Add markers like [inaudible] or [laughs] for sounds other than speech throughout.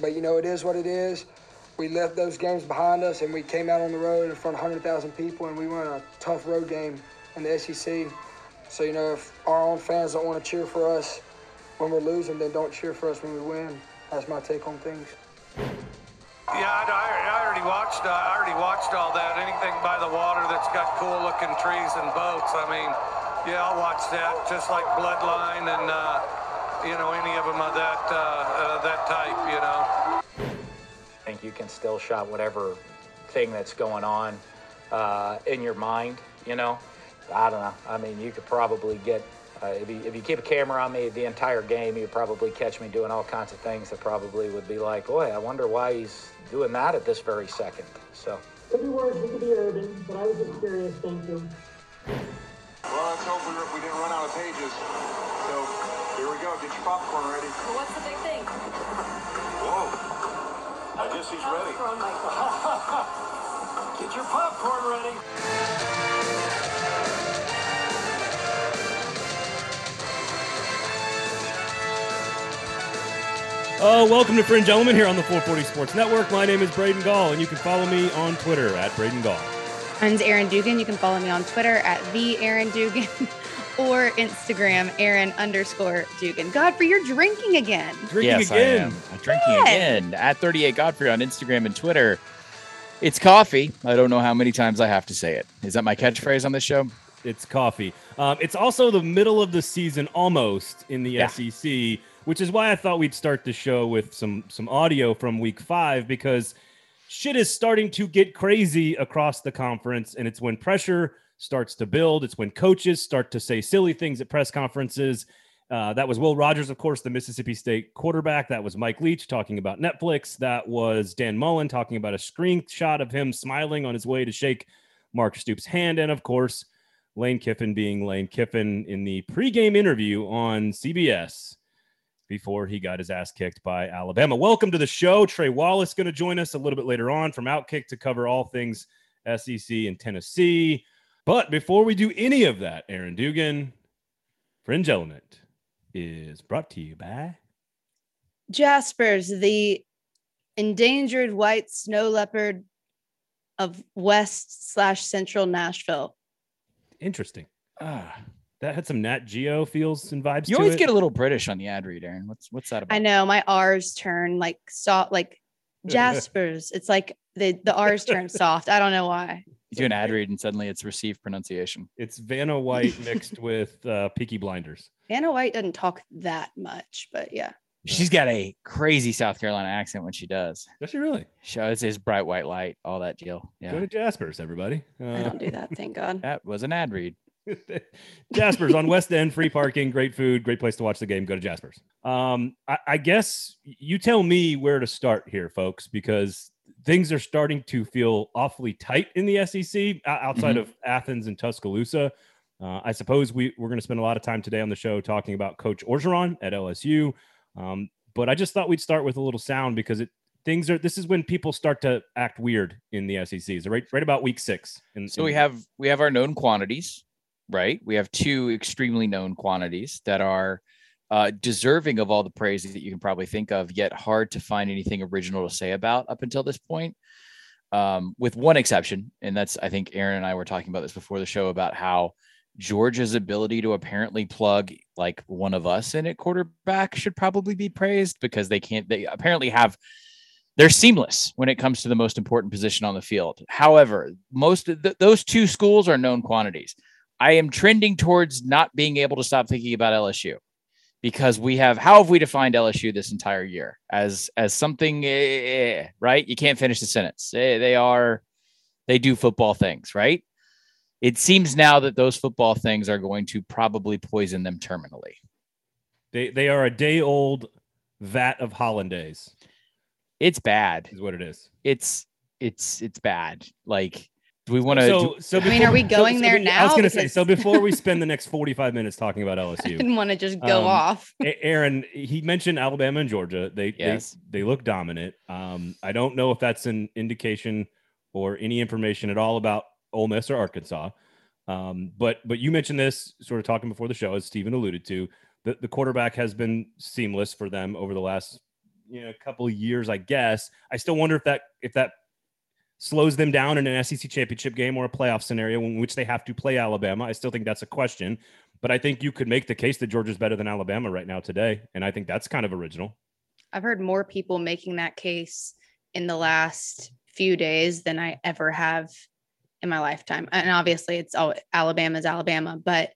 But you know, it is what it is. We left those games behind us, and we came out on the road in front of 100,000 people, and we won a tough road game in the SEC. So you know, if our own fans don't want to cheer for us when we're losing, then don't cheer for us when we win. That's my take on things. Yeah, I, I already watched. Uh, I already watched all that. Anything by the water that's got cool-looking trees and boats. I mean, yeah, I'll watch that. Just like Bloodline and uh, you know any of them of that uh, uh, that type. You know. I think you can still shot whatever thing that's going on uh, in your mind. You know, I don't know. I mean, you could probably get uh, if, you, if you keep a camera on me the entire game, you'd probably catch me doing all kinds of things that probably would be like, boy, I wonder why he's doing that at this very second. So. Could be worse, we could be urban, but I was just curious. Thank you. Well, let's hope we, we didn't run out of pages. So here we go. Get your popcorn ready. Well, what's the big thing? Whoa. I guess he's ready. [laughs] Get your popcorn ready. Oh, welcome to Fringe Element here on the 440 Sports Network. My name is Braden Gall, and you can follow me on Twitter at Braden Gall. Mine's Aaron Dugan. You can follow me on Twitter at the Aaron Dugan [laughs] or Instagram Aaron underscore Dugan. Godfrey, you're drinking again. Drinking yes, again. I am. I'm drinking Yes. again at 38 Godfrey on Instagram and Twitter. It's coffee. I don't know how many times I have to say it. Is that my catchphrase on this show? It's coffee. Um, it's also the middle of the season almost in the Yeah. SEC, which is why I thought we'd start the show with some some audio from week five because shit is starting to get crazy across the conference, and it's when pressure starts to build. It's when coaches start to say silly things at press conferences. Uh, that was Will Rogers, of course, the Mississippi State quarterback. That was Mike Leach talking about Netflix. That was Dan Mullen talking about a screenshot of him smiling on his way to shake Mark Stoops' hand. And of course, Lane Kiffin being Lane Kiffin in the pregame interview on CBS before he got his ass kicked by Alabama. Welcome to the show. Trey Wallace going to join us a little bit later on from Outkick to cover all things SEC and Tennessee. But before we do any of that, Aaron Dugan, Fringe Element is brought to you by Jaspers, the endangered white snow leopard of West slash Central Nashville. Interesting. Ah, that had some Nat Geo feels and vibes. You to always it. get a little British on the ad read, Aaron. What's what's that about? I know my R's turn like soft, like [laughs] Jaspers. it's like the the R's turn soft. I don't know why. You do an ad read and suddenly it's received pronunciation. It's Vanna White mixed with uh, Peaky Blinders. Vanna White doesn't talk that much, but yeah. She's got a crazy South Carolina accent when she does. Does she really? She always says bright white light, all that deal. Go Yeah. to Jaspers, everybody. I Uh, don't do that, thank God. [laughs] That was an ad read. [laughs] Jaspers on West End, free parking, great food, great place to watch the game. Go to Jaspers. Um, I, I guess you tell me where to start here, folks, because things are starting to feel awfully tight in the SEC outside Mhm. of Athens and Tuscaloosa. Uh, I suppose we, we're going to spend a lot of time today on the show talking about Coach Orgeron at LSU. Um, but I just thought we'd start with a little sound because it things are this is when people start to act weird in the SEC. So right right about week six. In, So in- we have we have our known quantities, right? We have two extremely known quantities that are uh, deserving of all the praise that you can probably think of, yet hard to find anything original to say about up until this point. Um, with one exception, and that's I think Aaron and I were talking about this before the show about how Georgia's ability to apparently plug like one of us in at quarterback should probably be praised because they can't they apparently have they're seamless when it comes to the most important position on the field. However, most th- those two schools are known quantities. I am trending towards not being able to stop thinking about LSU because we have how have we defined LSU this entire year as as something eh, eh, eh right? You can't finish the sentence. They, they are they do football things, right? It seems now that those football things are going to probably poison them terminally. They they are a day old vat of hollandaise It's bad. is what it is. It's it's it's bad. Like do we want to So, so I mean, are we going so there be- I was going to say so before we [laughs] spend the next 45 minutes talking about [laughs] I LSU. didn't want to just go Um, off. Aaron, he mentioned Alabama and Georgia. They Yes. they, they look dominant. Um, I don't know if that's an indication or any information at all about Ole Miss or Arkansas. Um, but but you mentioned this sort of talking before the show, as Stephen alluded to. The, the quarterback has been seamless for them over the last you know, couple of years, I guess. I still wonder if that if that slows them down in an SEC championship game or a playoff scenario in which they have to play Alabama. I still think that's a question, but I think you could make the case that Georgia's better than Alabama right now today, and I think that's kind of original. I've heard more people making that case in the last few days than I ever have in my lifetime. And obviously it's all Alabama's Alabama, but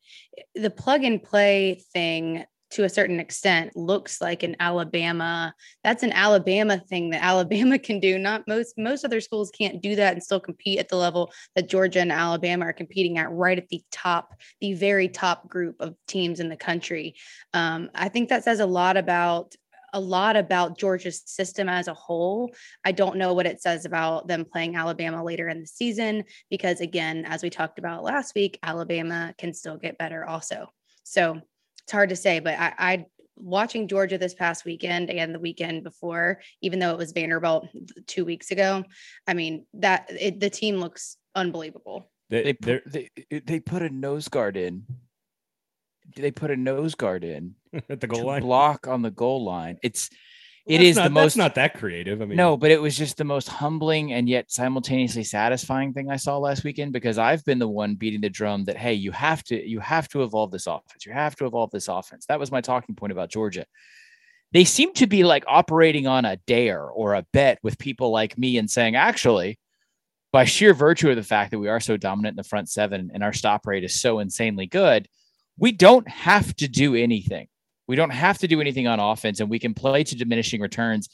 the plug and play thing to a certain extent looks like an Alabama. That's an Alabama thing that Alabama [laughs] can do. Not most most other schools can't do that and still compete at the level that Georgia and Alabama are competing at, right at the top, the very top group of teams in the country. Um, I think that says a lot about a lot about Georgia's system as a whole. I don't know what it says about them playing Alabama later in the season because, again, as we talked about last week, Alabama can still get better also. So it's hard to say, but I, I watching Georgia this past weekend and the weekend before, even though it was Vanderbilt two weeks ago. I mean that it, the team looks unbelievable. They, they put, they they put a nose guard in. They put a nose guard in [laughs] at the goal to line. block on the goal line. It's it That's is not, the most That's not that creative. I mean, no, but it was just the most humbling and yet simultaneously satisfying thing I saw last weekend because I've been the one beating the drum that hey, you have to you have to evolve this offense. You have to evolve this offense. That was my talking point about Georgia. They seem to be like operating on a dare or a bet with people like me and saying, actually, by sheer virtue of the fact that we are so dominant in the front seven and our stop rate is so insanely good, we don't have to do anything. We don't have to do anything on offense and we can play to diminishing returns.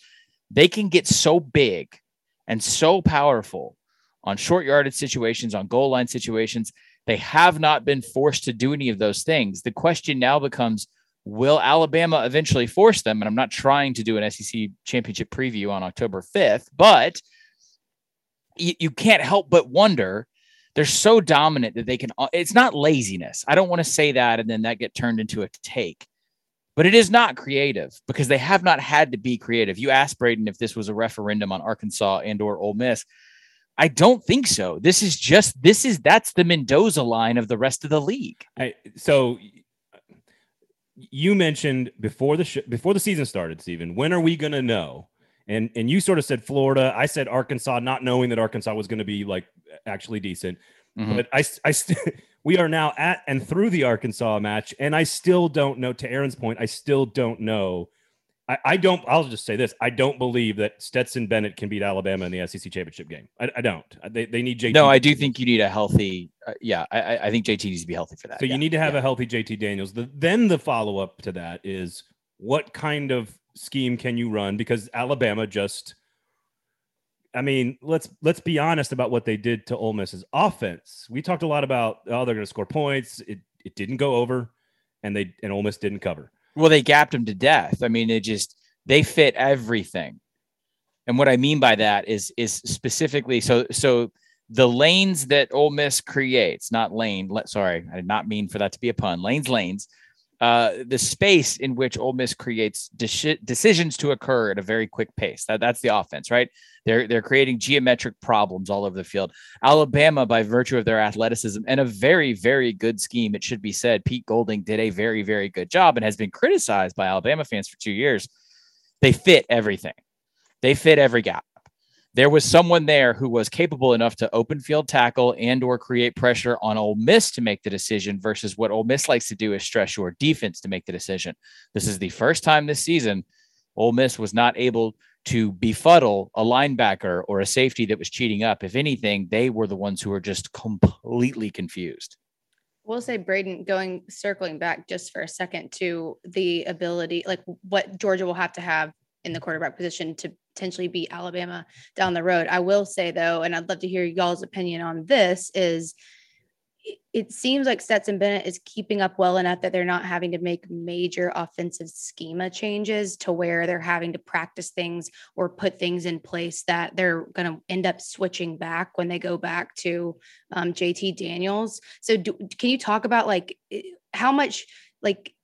They can get so big and so powerful on short yardage situations, on goal line situations. They have not been forced to do any of those things. The question now becomes will Alabama eventually force them? And I'm not trying to do an SEC championship preview on October 5th, but you, you can't help but wonder they're so dominant that they can it's not laziness i don't want to say that and then that get turned into a take but it is not creative because they have not had to be creative you asked braden if this was a referendum on arkansas and or Ole miss i don't think so this is just this is that's the mendoza line of the rest of the league I, so you mentioned before the sh- before the season started stephen when are we going to know and and you sort of said Florida. I said Arkansas, not knowing that Arkansas was going to be like actually decent. Mm-hmm. But I, I st- we are now at and through the Arkansas match, and I still don't know. To Aaron's point, I still don't know. I, I don't. I'll just say this: I don't believe that Stetson Bennett can beat Alabama in the SEC championship game. I, I don't. They, they need JT. No, I do think you need a healthy. Uh, yeah, I, I think JT needs to be healthy for that. So yeah. you need to have yeah. a healthy JT Daniels. The, then the follow up to that is what kind of scheme can you run because Alabama just I mean, let's let's be honest about what they did to Ole Miss's offense. We talked a lot about oh they're going to score points. It it didn't go over and they and Ole Miss didn't cover. Well, they gapped them to death. I mean, it just they fit everything. And what I mean by that is is specifically so so the lanes that Ole Miss creates, not lane, sorry, I did not mean for that to be a pun. Lanes lanes uh, the space in which Ole Miss creates de- decisions to occur at a very quick pace. That, that's the offense, right? They're they're creating geometric problems all over the field. Alabama, by virtue of their athleticism and a very very good scheme, it should be said, Pete Golding did a very very good job and has been criticized by Alabama fans for two years. They fit everything. They fit every gap there was someone there who was capable enough to open field tackle and or create pressure on Ole Miss to make the decision versus what Ole Miss likes to do is stress your defense to make the decision. This is the first time this season Ole Miss was not able to befuddle a linebacker or a safety that was cheating up. If anything, they were the ones who were just completely confused. We'll say Braden going circling back just for a second to the ability, like what Georgia will have to have in the quarterback position to potentially beat Alabama down the road. I will say though, and I'd love to hear y'all's opinion on this is it seems like Stetson Bennett is keeping up well enough that they're not having to make major offensive schema changes to where they're having to practice things or put things in place that they're going to end up switching back when they go back to um, JT Daniels. So, do, can you talk about like how much like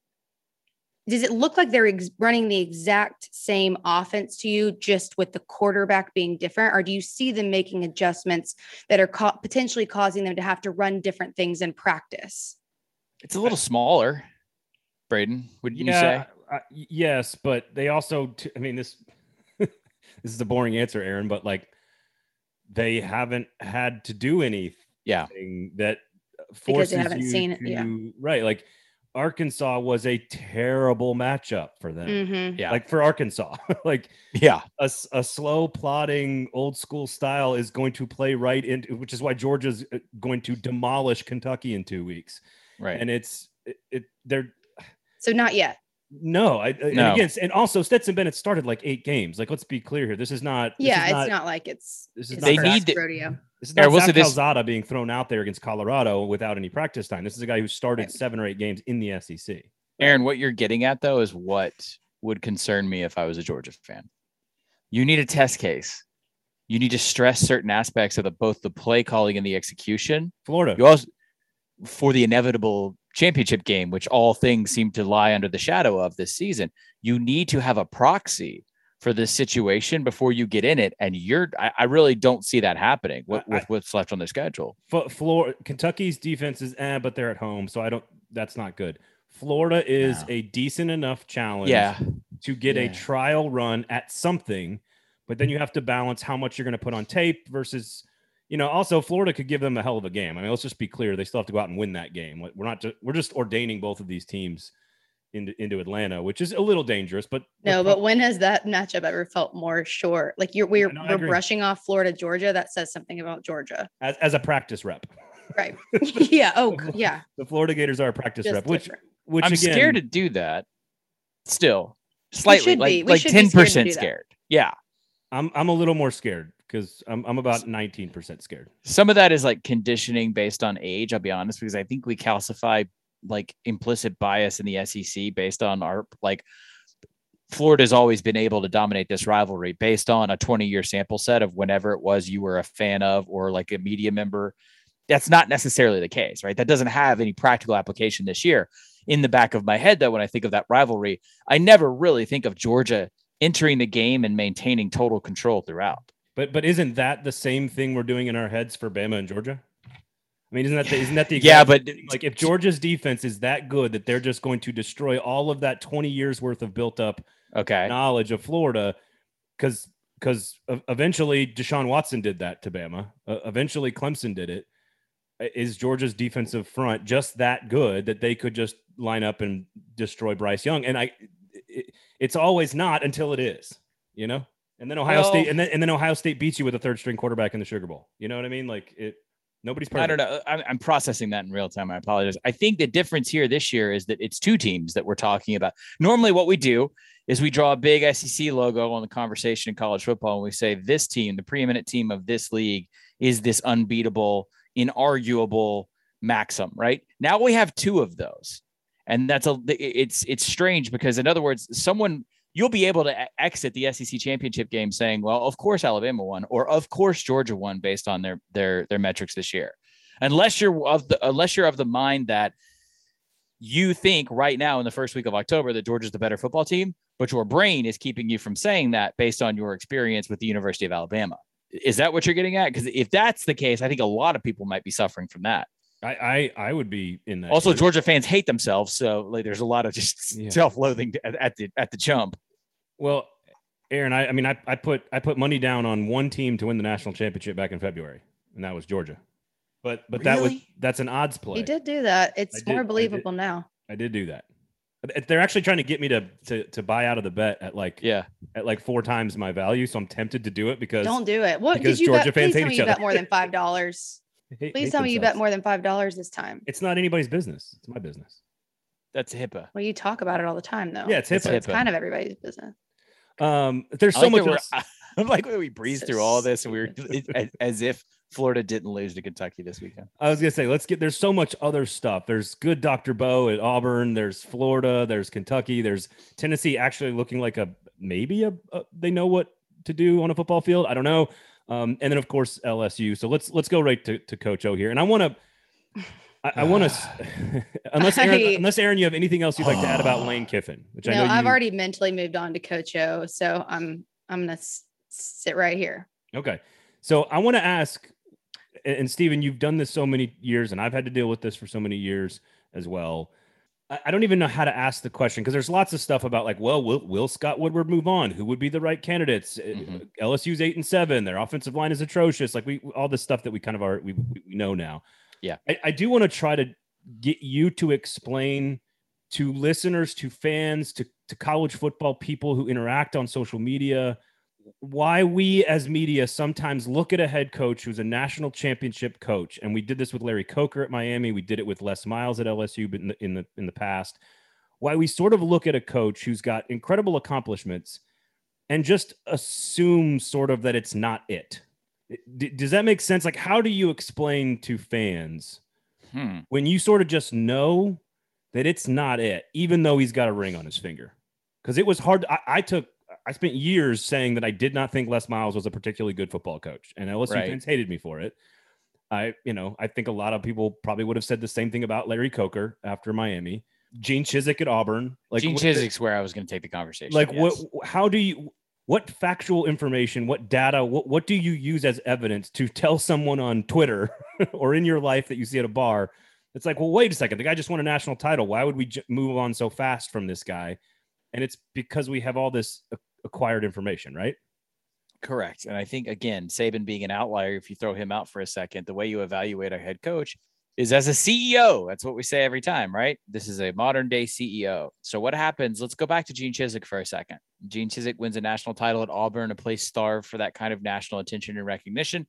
does it look like they're ex- running the exact same offense to you just with the quarterback being different or do you see them making adjustments that are ca- potentially causing them to have to run different things in practice it's a little smaller braden would yeah, you say uh, yes but they also t- i mean this [laughs] this is a boring answer, Aaron, but like they haven't had to do anything Yeah. that Because forces they haven't you seen it, to, yeah. right. Like Arkansas was a terrible matchup for them. Mhm. Yeah. Like for Arkansas, [laughs] like Yeah. A, a slow plodding old school style is going to play right into which is why Georgia's uh, going to demolish Kentucky in two weeks. Right. And it's it, it they're So not yet. No, I, I- and No. again, and also Stetson Bennett started like eight games. Like, let's be clear here. This is not. this Yeah, is it's not, like it's. this is it's They a need fast to- rodeo. This is Yeah, not we'll say Zach this- Calzada being thrown out there against Colorado without any practice time. This is a guy who started Right. seven or eight games in the SEC. Aaron, what you're getting at though is what would concern me if I was a Georgia fan. You need a test case. You need to stress certain aspects of the both the play calling and the execution. Florida. You also for the inevitable championship game, which all things seem to lie under the shadow of this season. You need to have a proxy for this situation before you get in it. And you're I, I really don't see that happening with, I- what's left on the schedule. F- Florida, Kentucky's defense is eh, but they're at home, so I don't. That's not good. Florida is No. a decent enough challenge. Yeah. to get a trial run at something, but then you have to balance how much you're going to put on tape versus, you know, also Florida could give them a hell of a game. I mean, let's just be clear; they still have to go out and win that game. We're not just we're just ordaining both of these teams into into Atlanta, which is a little dangerous. But No, but when has that matchup ever felt more sure? Like you're we're, no, we're brushing off Florida, Georgia. That says something about Georgia, as, as a practice rep, right? [laughs] [laughs] yeah. Oh, yeah. the Florida Gators are a practice Just rep, which different. which I'm again, scared to do that. Still, slightly should be. like We like should ten percent do that. scared. Yeah, I'm I'm a little more scared because I'm I'm about 19 percent scared. some of that is like conditioning based on age. I'll be honest because I think we calcify like implicit bias in the SEC based on our like. Florida's always been able to dominate this rivalry based on a 20 year sample set of whenever it was you were a fan of or like a media member. That's not necessarily the case, right? That doesn't have any practical application this year. In the back of my head, though, when I think of that rivalry, I never really think of Georgia entering the game and maintaining total control throughout. But but isn't that the same thing we're doing in our heads for Bama and Georgia? I mean, isn't that the, isn't that the [laughs] Yeah, but thing? like if Georgia's defense is that good that they're just going to destroy all of that 20 years worth of built up okay, knowledge of Florida, because because eventually Deshaun Watson did that to Bama. Uh, eventually Clemson did it. Uh, Georgia's defensive front just that good that they could just line up and destroy Bryce Young? And I, it, it's always not until it is, you know. And then Ohio Well- State, and then and then Ohio State beats you with a third string quarterback in the Sugar Bowl. You know what I mean? Like it. Nobody's perfect. I don't know. Uh, I'm, I'm processing that in real time. I apologize. I think the difference here this year is that it's two teams that we're talking about. Normally, what we do is we draw a big SEC logo on the conversation in college football, and we say this team, the preeminent team of this league, is this unbeatable, inarguable maxim. Right now, we have two of those, and that's a. It's it's strange because, in other words, someone you'll be able to exit the SEC championship game saying, "Well, of course Alabama won," or "Of course Georgia won," based on their their their metrics this year. Unless you're of the unless you're of the mind that you think right now in the first week of October that Georgia's the better football team, but your brain is keeping you from saying that based on your experience with the University of Alabama. Is that what you're getting at? Because if that's the case, I think a lot of people might be suffering from that. I, I I would be in that. Also, camp. Georgia fans hate themselves, so like there's a lot of just Yeah. self-loathing at, at the at the jump. Well, Aaron, I, I mean, I, I put I put money down on one team to win the national championship back in February, and that was Georgia. But but that was that's an odds play. He did do that. It's did- I more did. believable now. I did do that. They're actually trying to get me to to to buy out of the bet at like Yeah, at like four times my value, so I'm tempted to do it because Don't do it. What because did you Georgia bet? fans hate tell me each you bet other. more than five dollars. They hate- Please hate tell me you bet more than five dollars this time. It's not anybody's business. It's my business. that's HIPAA. Well, you talk about it all the time, though. Yeah, it's It's HIPAA. It's kind of everybody's business. Um, there's I so like much. we're- [laughs] I'm like we breezed through all this, and we were it- as- as if Florida didn't lose to Kentucky this weekend. I was gonna say, let's get. There's so much other stuff. There's good Dr. Bo at Auburn. There's Florida. There's Kentucky. There's Tennessee. Actually, looking like a maybe a, a they know what to do on a football field. I don't know. Um, and then of course LSU. So let's let's go right to, to Coach O here. And I want to. I, I want to, [sighs] [laughs] unless Aaron, I- unless Aaron, you have anything else you'd like to add about [sighs] Lane Kiffin, which I no, know I've already mentally moved on to Coach O, so I'm I'm gonna s- sit right here. Okay. So I want to ask, and and Stephen, you've done this so many years, and I've had to deal with this for so many years as well. I don't even know how to ask the question because there's lots of stuff about like, well, will will Scott Woodward move on? Who would be the right candidates? Uh, Mhm. LSU's eight and seven. Their offensive line is atrocious. Like we all this stuff that we kind of are we, we we know now. Yeah. I, I do want to try to get you to explain to listeners, to fans, to to college football people who interact on social media why we as media sometimes look at a head coach who's a national championship coach and we did this with Larry Coker at Miami we did it with Les Miles at LSU but in the in the, in the past why we sort of look at a coach who's got incredible accomplishments and just assume sort of that it's not it D- does that make sense like how do you explain to fans Hmm. when you sort of just know that it's not it, even though he's got a ring on his finger. Because it was hard. I, I took, I spent years saying that I did not think Les Miles was a particularly good football coach, and LSU Right. fans hated me for it. I, you know, I think a lot of people probably would have said the same thing about Larry Coker after Miami, Gene Chizik at Auburn. Like Gene Chizik's where I was going to take the conversation. like yes. what how do you what factual information what data what, what do you use as evidence to tell someone on twitter [laughs] or in your life that you see at a bar it's like well wait a second the guy just won a national title why would we j- move on so fast from this guy and it's because we have all this acquired information right Correct. And I think again, Saban being an outlier, if you throw him out for a second, the way you evaluate a head coach is as a CEO. That's what we say every time, right? This is a modern day CEO. So what happens? Let's go back to Gene Chizik for a second. Gene Chizik wins a national title at Auburn, a place starved for that kind of national attention and recognition.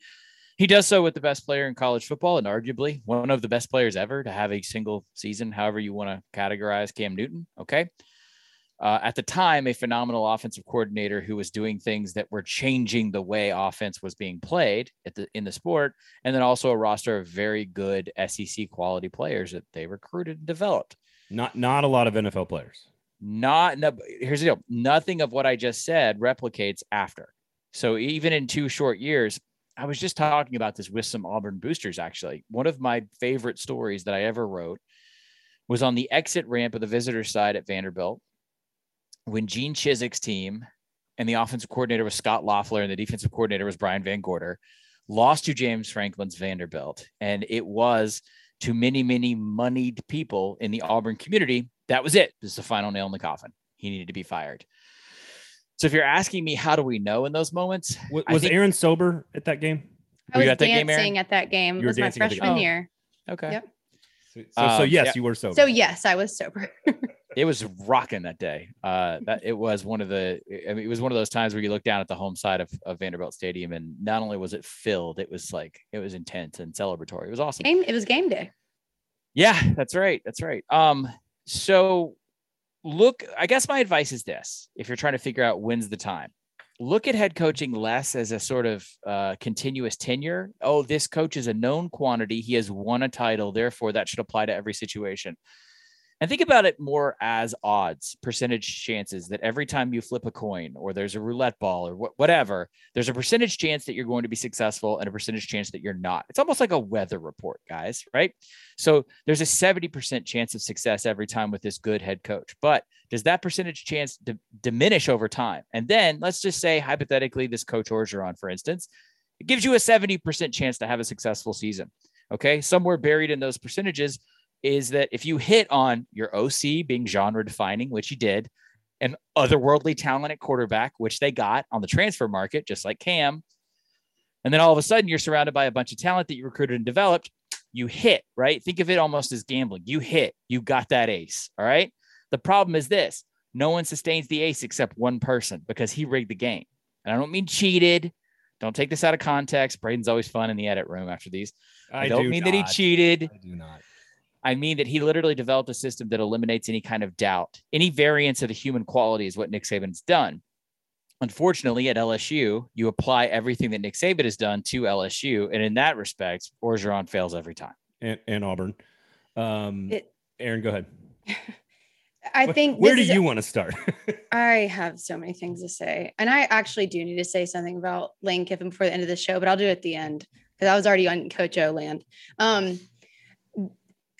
He does so with the best player in college football and arguably one of the best players ever to have a single season, however you want to categorize Cam Newton. Okay. Uh, at the time, a phenomenal offensive coordinator who was doing things that were changing the way offense was being played at the, in the sport, and then also a roster of very good SEC quality players that they recruited and developed. not not a lot of nfl players Not no, here's the deal: nothing of what I just said replicates after. So even in two short years, I was just talking about this with some Auburn boosters. Actually, one of my favorite stories that I ever wrote was on the exit ramp of the visitor side at Vanderbilt when Gene Chizik's team and the offensive coordinator was Scot Loeffler and the defensive coordinator was Brian Van Gorder lost to James Franklin's Vanderbilt, and it was to many, many moneyed people in the Auburn community. That was it. This is the final nail in the coffin. He needed to be fired. So if you're asking me, how do we know in those moments? W- I was think- area sober at that game I Were was at that game, dancing at that game. You It were was my dancing at the freshman Oh. year. Okay. Yep. so, so, so Um, yes yeah. you were sober So yes, I was sober. [laughs] It was rocking that day. Uh, that it was one of the. I mean, it was one of those times where you look down at the home side of, of Vanderbilt Stadium, and not only was it filled, it was like it was intense and celebratory. It was awesome. game. It was game day. Yeah, that's right. That's right. Um, so look, I guess my advice is this: if you're trying to figure out when's the time, look at head coaching less as a sort of uh, continuous tenure. Oh, this coach is a known quantity. He has won a title, therefore that should apply to every situation. And think about it more as odds, percentage chances that every time you flip a coin or there's a roulette ball or wh- whatever, there's a percentage chance that you're going to be successful and a percentage chance that you're not. It's almost like a weather report, guys, right? So there's a 70% chance of success every time with this good head coach. But does that percentage chance d- diminish over time? And then let's just say, hypothetically, this coach Orgeron, for instance, it gives you a 70% chance to have a successful season. Okay. Somewhere buried in those percentages is that if you hit on your OC being genre defining, which he did, an otherworldly talent at quarterback, which they got on the transfer market, just like Cam. And then all of a sudden, you're surrounded by a bunch of talent that you recruited and developed. You hit, right? Think of it almost as gambling. You hit, you got that ace. All right. The problem is this no one sustains the ace except one person because he rigged the game. And I don't mean cheated. Don't take this out of context. Braden's always fun in the edit room after these. I, don't do mean that he cheated. I do not I mean that he literally developed a system that eliminates any kind of doubt. Any variance of the human quality is what Nick Saban's done. Unfortunately, at LSU, you apply everything that Nick Saban has done to LSU, and in that respect, Orgeron fails every time. and, and Auburn. Um, It- Aaron, go ahead. [laughs] I think. Where do is- you want to start? [laughs] I have so many things to say, and I actually do need to say something about Lane Kiffin before the end of the show, but I'll do it at the end because I was already on Coach O land. Um,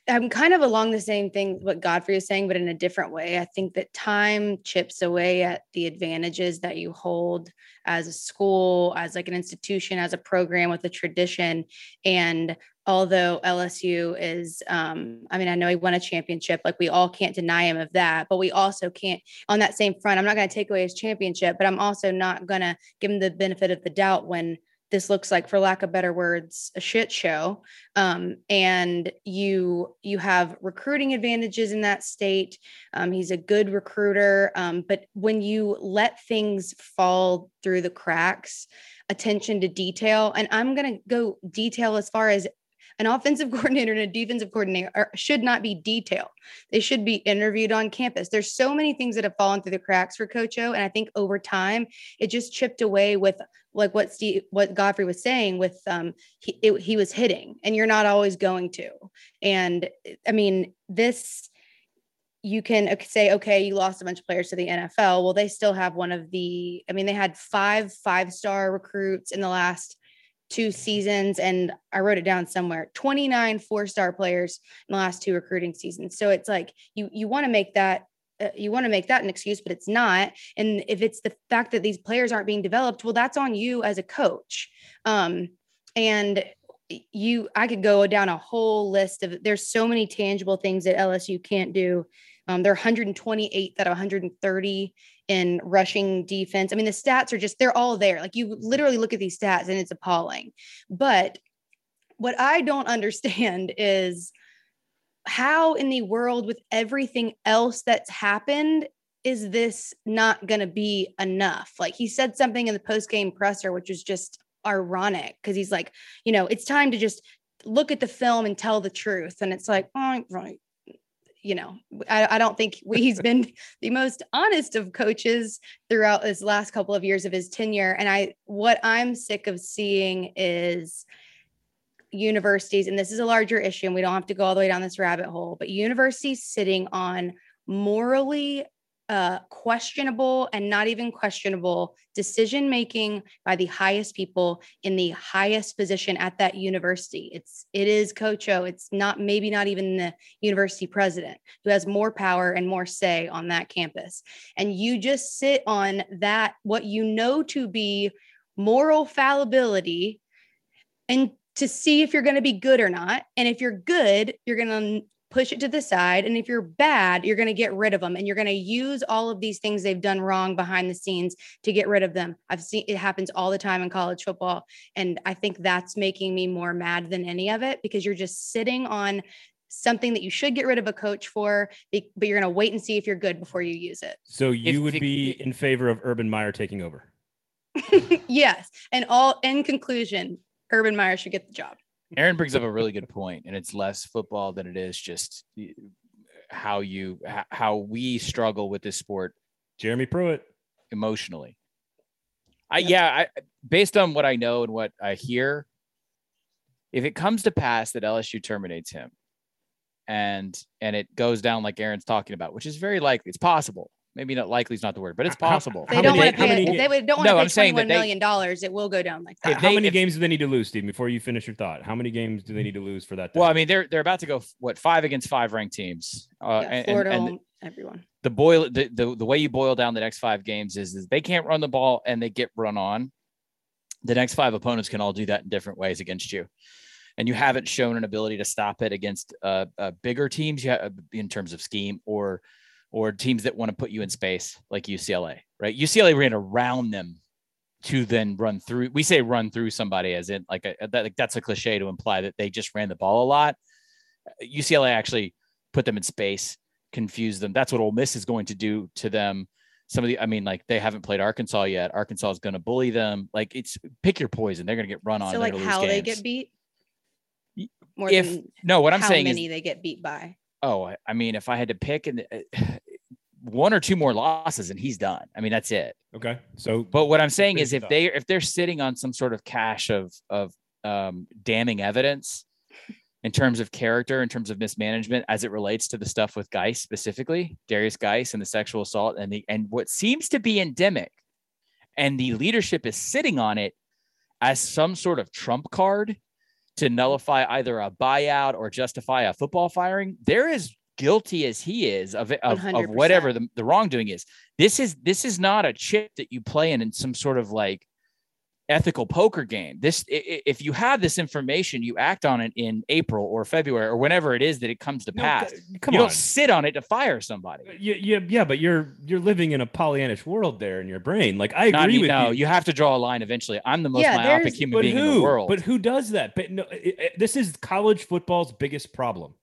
I'm kind of along the same thing what Godfrey is saying, but in a different way. I think that time chips away at the advantages that you hold as a school, as like an institution, as a program with a tradition. And although LSU is, um, I mean, I know he won a championship, like we all can't deny him of that, but we also can't, on that same front, I'm not going to take away his championship, but I'm also not going to give him the benefit of the doubt when this looks like for lack of better words a shit show um, and you you have recruiting advantages in that state um, he's a good recruiter um, but when you let things fall through the cracks attention to detail and i'm going to go detail as far as an offensive [laughs] coordinator and a defensive coordinator should not be detailed. They should be interviewed on campus. There's so many things that have fallen through the cracks for Coach O, and I think over time it just chipped away with like what Steve, what Godfrey was saying with um he it, he was hitting, and you're not always going to. And I mean this you can say, okay, you lost a bunch of players to the NFL. Well, they still have one of the, I mean, they had five five star recruits in the last two seasons. And I wrote it down somewhere 29 four star players in the last two recruiting seasons. So it's like you, you want to make that. Uh, you want to make that an excuse, but it's not. And if it's the fact that these players aren't being developed, well, that's on you as a coach. Um, and you, I could go down a whole list of. There's so many tangible things that LSU can't do um, they're 128 out of 130 in rushing defense. I mean, the stats are just, they're all there. Like you literally look at these stats and it's appalling. But what I don't [laughs] understand is how in the world, with everything else that's happened, is this not going to be enough? Like he said something in the post game presser, which was just ironic because he's like, you know, it's time to just look at the film and tell the truth. And it's like, oh, right, you know, I, I don't think he's been [laughs] the most honest of coaches throughout his last couple of years of his tenure. And I, what I'm sick of seeing is universities, and this is a larger issue, and we don't have to go all the way down this rabbit hole, but universities sitting on morally uh, questionable and not even questionable decision making by the highest people in the highest position at that university. It's it is Coach O. It's not maybe not even the university president who has more power and more say on that campus. And you just sit on that what you know to be moral fallibility and to see if you're going to be good or not. And if you're good, you're going to push it to the side. And if you're bad, you're going to get rid of them and you're going to use all of these things they've done wrong behind the scenes to get rid of them. I've seen it happens all the time in college football. And I think that's making me more mad than any of it because you're just sitting on something that you should get rid of a coach for, but you're going to wait and see if you're good before you use it. So you if would be in favor of Urban Meyer taking over? [laughs] yes. And all in conclusion, Urban Meyer should get the job. Aaron brings up a really good point, and it's less football than it is just how you how we struggle with this sport. Jeremy Pruitt emotionally. I yeah, I based on what I know and what I hear, if it comes to pass that LSU terminates him, and and it goes down like Aaron's talking about, which is very likely, it's possible maybe not likely is not the word, but it's possible. They don't want to pay. If they don't want to no, pay twenty-one million dollars, it will go down like that. How they, many if, games do they need to lose, Steve? Before you finish your thought, how many games do they need to lose for that? Well, I mean, they're they're about to go what five against five ranked teams. Uh, yeah, Florida, and, and everyone. The boil the, the the way you boil down the next five games is, is they can't run the ball and they get run on. The next five opponents can all do that in different ways against you and you haven't shown an ability to stop it against uh, uh, bigger teams uh, in terms of scheme or or teams that want to put you in space like UCLA, right? UCLA ran around them to then run through. We say run through somebody as in like a, that, like that's a cliche to imply that they just ran the ball a lot. UCLA actually put them in space, confused them. That's what Ole Miss is going to do to them. Some of the, I mean, like they haven't played Arkansas yet. Arkansas is going to bully them. Like it's pick your poison. They're going to get run on. So like how they get beat. More if no, what I'm saying is many they get beat by. Oh, I mean, if I had to pick and uh, one or two more losses and he's done. I mean, that's it. Okay. So, but what I'm saying is, if they if they're sitting on some sort of cache of of um, damning evidence in terms of character, in terms of mismanagement, as it relates to the stuff with Guice specifically, Derrius Guice and the sexual assault and the and what seems to be endemic, and the leadership is sitting on it as some sort of trump card to nullify either a buyout or justify a football firing, they're as guilty as he is of, of, of whatever the, the wrongdoing is. This is this is not a chip that you play in in some sort of like ethical poker game. This i- i- if you have this information, you act on it in April or February or whenever it is that it comes to No, pass. c- come you on. don't sit on it to fire somebody. Uh, yeah, yeah, yeah, but you're you're living in a Pollyannish world there in your brain. Like I agree me- with no, you. you have to draw a line eventually. I'm the most Yeah, myopic human but being who? in the world. But who does that? But no, it, it- this is college football's biggest problem.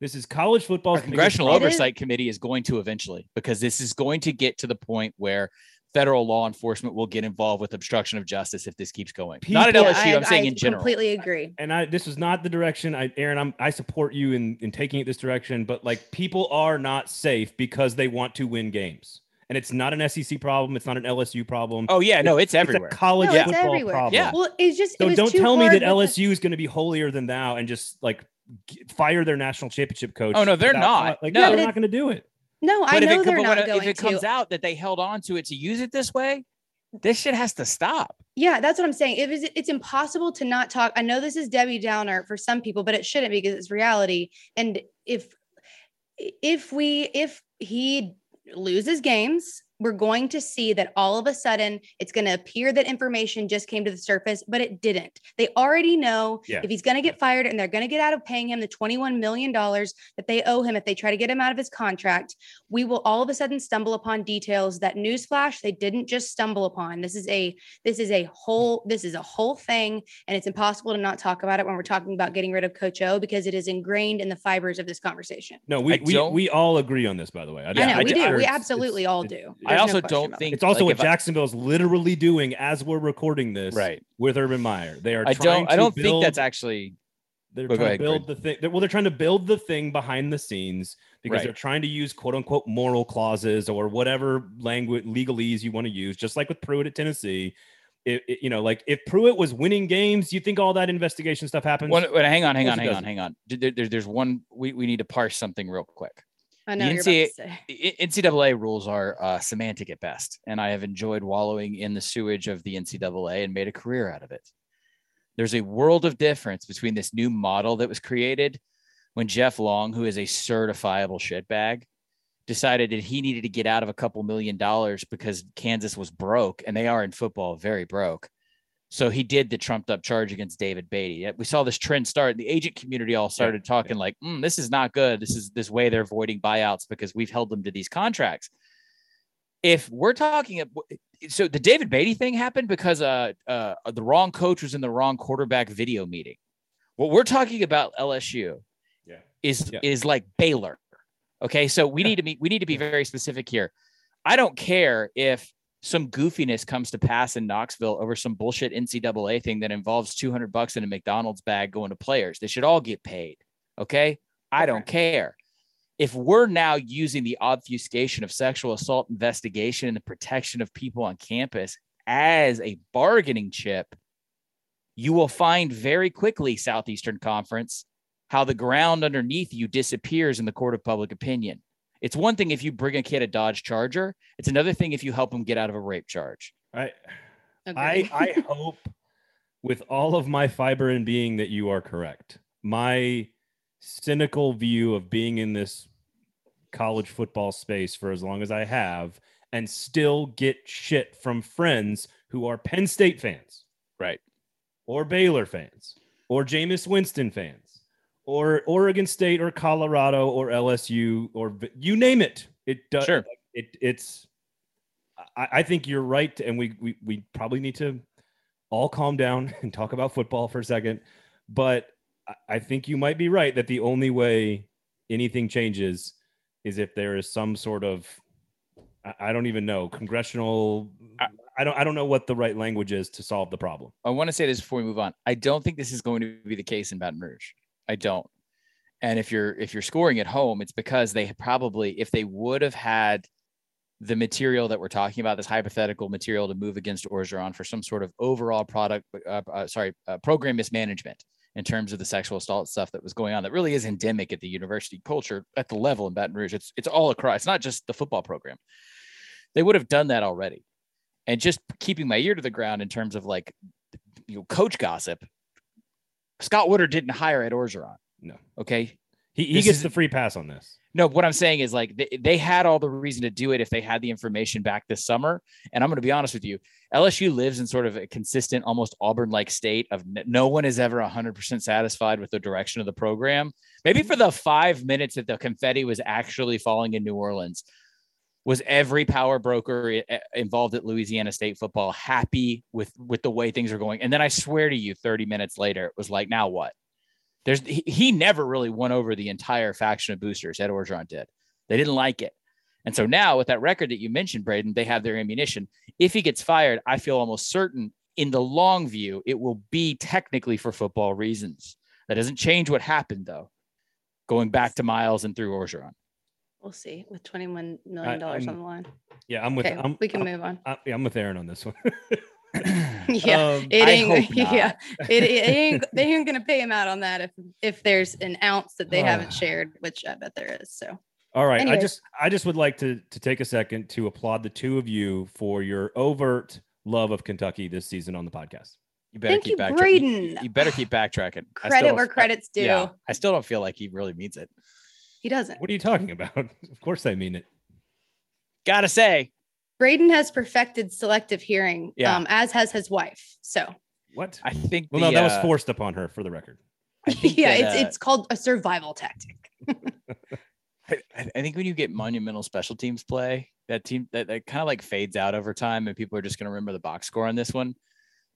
This is college football's Our congressional biggest It is- oversight committee is going to eventually because this is going to get to the point where federal law enforcement will get involved with obstruction of justice if this keeps going. Not at People- LSU, I, I'm saying I in general. completely agree. and I this is not the direction I Aaron I'm I support you in in taking it this direction but like people are not safe because they want to win games and it's not an SEC problem it's not an LSU problem Oh yeah, no, it's it's everywhere. a college No, it's football everywhere. problem Yeah. Well, it's just it so was don't too tell me that with the- LSU is going to be holier than thou and just like g- fire their national championship coach Oh, no, they're without- not. like No. no But they're it- not going to do it No, I But if know it, they're but not when- going if it to. comes out that they held on to it to use it this way, this shit has to stop. Yeah, that's what I'm saying. It was it's impossible to not talk. I know this is Debbie Downer for some people, but it shouldn't because it's reality. And if if we if he loses games, we're going to see that all of a sudden it's going to appear that information just came to the surface, but it didn't. They already know Yeah. if he's going to get fired and they're going to get out of paying him the $21 million that they owe him if they try to get him out of his contract. We will all of a sudden stumble upon details that newsflash they didn't just stumble upon. This is a this is a whole this is a whole thing and it's impossible to not talk about it when we're talking about getting rid of Coach O because it is ingrained in the fibers of this conversation. no we we, we all agree on this by the way I know I we ju- do. sure We absolutely all do. I There's no also question don't think It's also like, what Jacksonville is literally doing as we're recording this right. with Urban Meyer. They are I trying don't. I don't think that's actually they're trying ahead, to build the thing. they're- Well, they're trying to build the thing behind the scenes because Right. they're trying to use quote unquote moral clauses or whatever language legalese you want to use, just like with Pruitt at Tennessee. It, it- you know, like if Pruitt was winning games, you think all that investigation stuff happens? One, wait, hang on, hang on, hang on, doesn't. hang on. There- there- there's one. We, we need to parse something real quick. I know the you're about to NCAA. NCAA rules are uh, semantic at best, and I have enjoyed wallowing in the sewage of the NCAA and made a career out of it. There's a world of difference between this new model that was created when Jeff Long, who is a certifiable shitbag, decided that he needed to get out of a couple million dollars because Kansas was broke, and they are in football very broke. So he did the trumped up charge against David Beaty. We saw this trend start. The agent community all started talking like, "Mm, "This is not good. This is this way they're avoiding buyouts because we've held them to these contracts." If we're talking, so the David Beaty thing happened because uh, uh, the wrong coach was in the wrong quarterback video meeting. What we're talking about LSU Yeah. is Yeah. is like Baylor. Okay, so we need to be we need to be very specific here. I don't care if some goofiness comes to pass in Knoxville over some bullshit NCAA thing that involves 200 bucks in a McDonald's bag going to players. They should all get paid. Okay. I don't care. If we're now using the obfuscation of sexual assault investigation and the protection of people on campus as a bargaining chip, you will find very quickly, Southeastern Conference, how the ground underneath you disappears in the court of public opinion. It's one thing if you bring a kid a Dodge Charger. It's another thing if you help him get out of a rape charge. I, Agree. I, I hope with all of my fiber and being that you are correct. My cynical view of being in this college football space for as long as I have and still get shit from friends who are Penn State fans Right. or Baylor fans or Jameis Winston fans or Oregon State or Colorado or LSU or you name it. It does. Sure. It, it's. I, I think you're right, and we, we we probably need to all calm down [laughs] and talk about football for a second. But I- I think you might be right that the only way anything changes is if there is some sort of I- I don't even know congressional. I- I don't I don't know what the right language is to solve the problem. I want to say this before we move on. I don't think this is going to be the case in Baton Rouge. I don't. And if you're if you're scoring at home, it's because they probably if they would have had the material that we're talking about, this hypothetical material to move against Orgeron for some sort of overall product, uh, uh, sorry, uh, program mismanagement in terms of the sexual assault stuff that was going on that really is endemic at the university culture at the level in Baton Rouge. It's it's all across. It's not just the football program. They would have done that already. And just keeping my ear to the ground in terms of like you know coach gossip Scott Woodward didn't hire Ed Orgeron. No. Okay. He, he gets is- the free pass on this. No, what I'm saying is like they, they had all the reason to do it if they had the information back this summer. And I'm going to be honest with you, LSU lives in sort of a consistent, almost Auburn like state of no one is ever 100% satisfied with the direction of the program. Maybe for the five minutes that the confetti was actually falling in New Orleans, was every power broker i- i- involved at Louisiana State football happy with with the way things are going? And then I swear to you, 30 minutes later, it was like, now what? There's he, he never really won over the entire faction of boosters. Ed Orgeron did. They didn't like it. And so now with that record that you mentioned, Braden, they have their ammunition. If he gets fired, I feel almost certain in the long view, it will be technically for football reasons. That doesn't change what happened though. Going back to Miles and through Orgeron. We'll see with $21 million on I'm- the line. Yeah, I'm with. Okay, I'm, we can I'm, move on. I, yeah, I'm with Aaron on this one. [laughs] [laughs] yeah, Um, it ain't. Yeah, it, it ain't. [laughs] They ain't gonna pay him out on that if if there's an ounce that they haven't shared, which I bet there is. So All right. I just I just would like to to take a second to applaud the two of you for your overt love of Kentucky this season on the podcast. You better Thank keep you, backtracking. Braden. You better keep backtracking. I still credit where credit's due. Yeah, I still don't feel like he really means it. He doesn't. What are you talking about? [laughs] of course I mean it. Gotta say, Braden has perfected selective hearing, Yeah. um, as has his wife. So What? I think. Well, no, the, that was uh, forced upon her for the record. [laughs] Yeah, that, it's uh, it's called a survival tactic. [laughs] I, I think when you get monumental special teams play, that team that, that kind of like fades out over time, and people are just going to remember the box score on this one.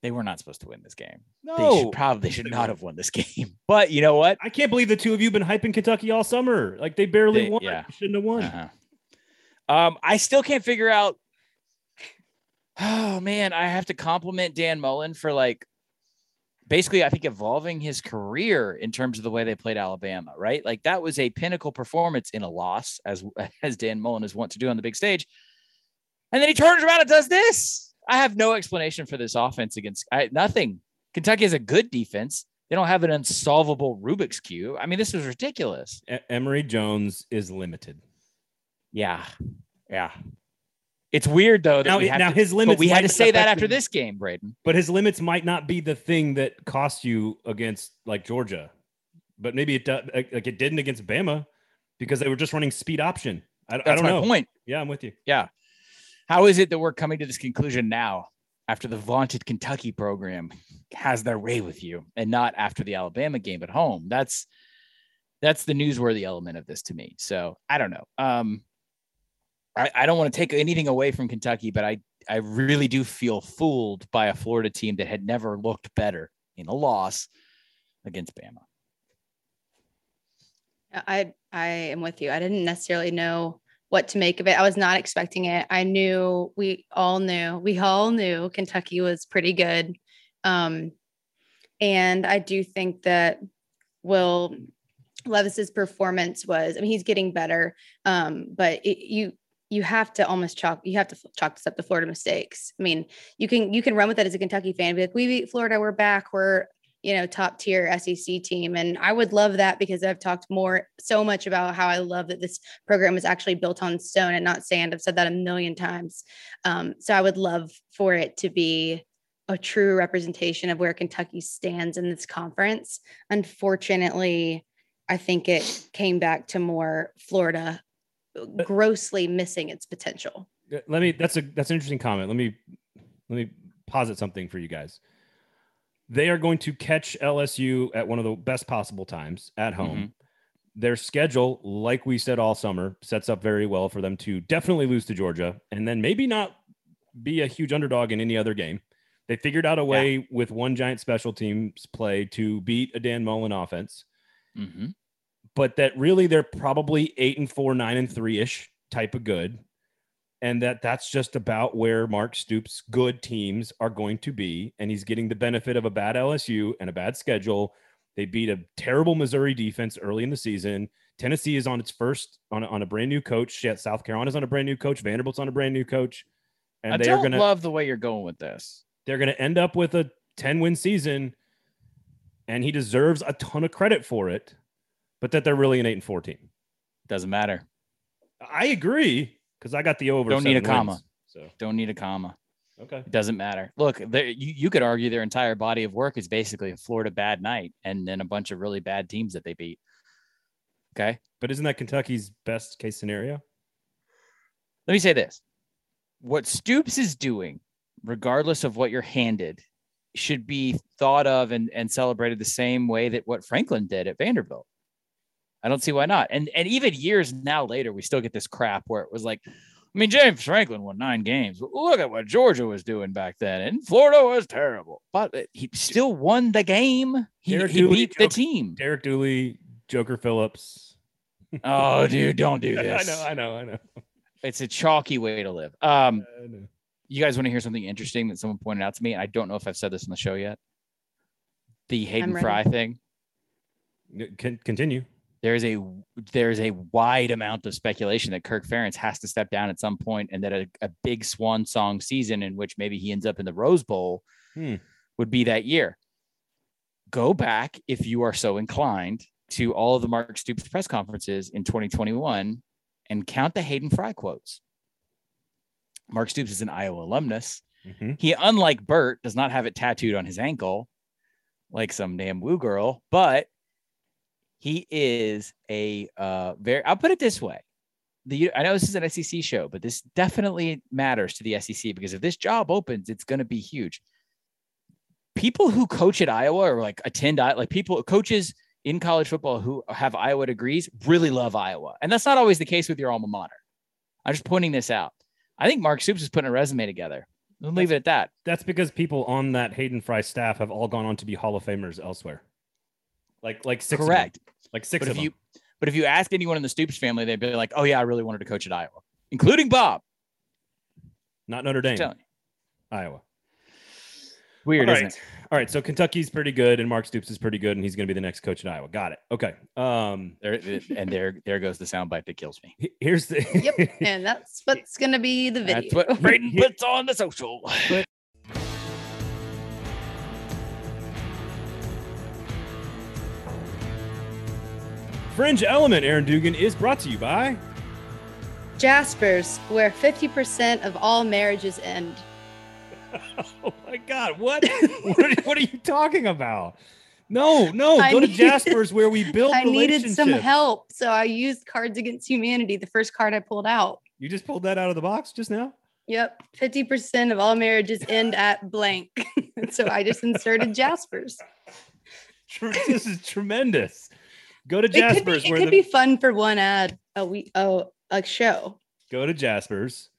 They were not supposed to win this game. They No. should probably should not have won this [laughs] game. But you know what? I can't believe the two of you have been hyping Kentucky all summer. Like they barely They- won. yeah. They shouldn't have won. Uh-huh. Um, I still can't figure out. Oh man, I have to compliment Dan Mullen for like basically, I think evolving his career in terms of the way they played Alabama, right? Like that was a pinnacle performance in a loss, as [laughs] as Dan Mullen is wont to do on the big stage. And then he turns around and does this. I have no explanation for this offense against I, nothing. Kentucky has a good defense. They don't have an unsolvable Rubik's cube. I mean, this is ridiculous. E- Emory Jones is limited. Yeah. Yeah. It's weird though that Now, we have now to, his limits. but we had to say that after him, this game, Braden. but his limits might not be the thing that cost you against like Georgia, but maybe it does, like uh, like it didn't against Bama because they were just running speed option. I, I don't my know. point. Yeah, I'm with you. Yeah. How is it that we're coming to this conclusion now after the vaunted Kentucky program has their way with you and not after the Alabama game at home? That's that's the newsworthy element of this to me. So I don't know. Um I, I don't want to take anything away from Kentucky, but I I really do feel fooled by a Florida team that had never looked better in a loss against Bama. I I am with you. I didn't necessarily know what to make of it. I was not expecting it. I knew we all knew we all knew Kentucky was pretty good, um, and I do think that Will Levis's performance was. I mean, he's getting better, um, but it, you you have to almost chalk you have to chalk this up to Florida mistakes. I mean, you can you can run with that as a Kentucky fan, be like, we beat Florida, we're back, we're you know top tier SEC team, and I would love that because I've talked more so much about how I love that this program is actually built on stone and not sand. I've said that a million times. Um, so I would love for it to be a true representation of where Kentucky stands in this conference. Unfortunately, I think it came back to more Florida grossly missing its potential. Let me. That's a that's an interesting comment. Let me let me posit something for you guys. They are going to catch LSU at one of the best possible times at home. Their schedule, like we said all summer, sets up very well for them to definitely lose to Georgia and then maybe not be a huge underdog in any other game. They figured out a way with one giant special teams play to beat a Dan Mullen offense. Mm-hmm. but that really they're probably eight and four, nine and three ish type of good. And that that's just about where Mark Stoops' good teams are going to be. And he's getting the benefit of a bad LSU and a bad schedule. They beat a terrible Missouri defense early in the season. Tennessee is on its first on a, on a brand new coach. Yeah, South Carolina's on a brand new coach. Vanderbilt's on a brand new coach. And I they are don't gonna love the way you're going with this. they're going to end up with a 10 win season and he deserves a ton of credit for it but that they're really an 8 and 4 team Doesn't matter. i agree because i got the over Don't need a seven comma. so Don't need a comma. Okay. It doesn't matter. Look, there, you, you could argue their entire body of work is basically a Florida bad night and then a bunch of really bad teams that they beat. Okay. But isn't that Kentucky's best case scenario? Let me say this what Stoops is doing, regardless of what you're handed, should be thought of and, and celebrated the same way that what Franklin did at Vanderbilt. I don't see why not. And and even years now later, we still get this crap where it was like, I mean, James Franklin won nine games. Look at what Georgia was doing back then, and Florida was terrible, but he still won the game. He, Derek he Dooley beat the joked- team. Derek Dooley, Joker Phillips. Oh, dude, don't do this. [laughs] I know, I know, I know. It's a chalky way to live. Um, you guys want to hear something interesting that someone pointed out to me? I don't know if I've said this on the show yet. The Hayden. Fry thing. Can continue. There's a there's a wide amount of speculation that Kirk Ferentz has to step down at some point, and that a, a big swan song season in which maybe he ends up in the Rose Bowl Hmm. would be that year. Go back if you are so inclined to all of the Mark Stoops press conferences in 2021 and count the Hayden Fry quotes. Mark Stoops is an Iowa alumnus. Mhm. He, unlike Bert, does not have it tattooed on his ankle like some damn woo girl, but he is a uh very I'll put it this way. The I know this is an SEC show, but this definitely matters to the SEC because if this job opens, it's going to be huge. People who coach at Iowa or like attend I- like people coaches in college football who have Iowa degrees really love Iowa. And that's not always the case with your alma mater. I'm just pointing this out. I think Mark Stoops is putting a resume together. We'll leave it at that. That's because people on that Hayden Fry staff have all gone on to be Hall of Famers elsewhere. Like like six. of them. Correct. Like six But of if you but if you ask anyone in the Stoops family, they'd be like, "Oh yeah, I really wanted to coach at Iowa," including Bob. Not Notre Dame. Iowa. Weird, All isn't right. it? All right. So Kentucky's pretty good, and Mark Stoops is pretty good, and he's going to be the next coach at Iowa. Got it. Okay. Um. There, and there, there goes the soundbite that kills me. Here's the. Yep. And that's what's going to be the video. That's what Braden puts on the social. Fringe Element, Aaron Dugan, is brought to you by. Jaspers, where 50% of all marriages end. [laughs] Oh my God! What? what, are, what are you talking about? No, no. [laughs] I go to needed- Jasper's where we build [laughs] I needed some help. So I used Cards Against Humanity, the first card I pulled out. You just pulled that out of the box just now. Yep. 50% of all marriages end at blank. so I just inserted Jaspers. This is tremendous. Go to It could, be, Jasper's it could the be fun for one ad a week, oh, a show. go to Jasper's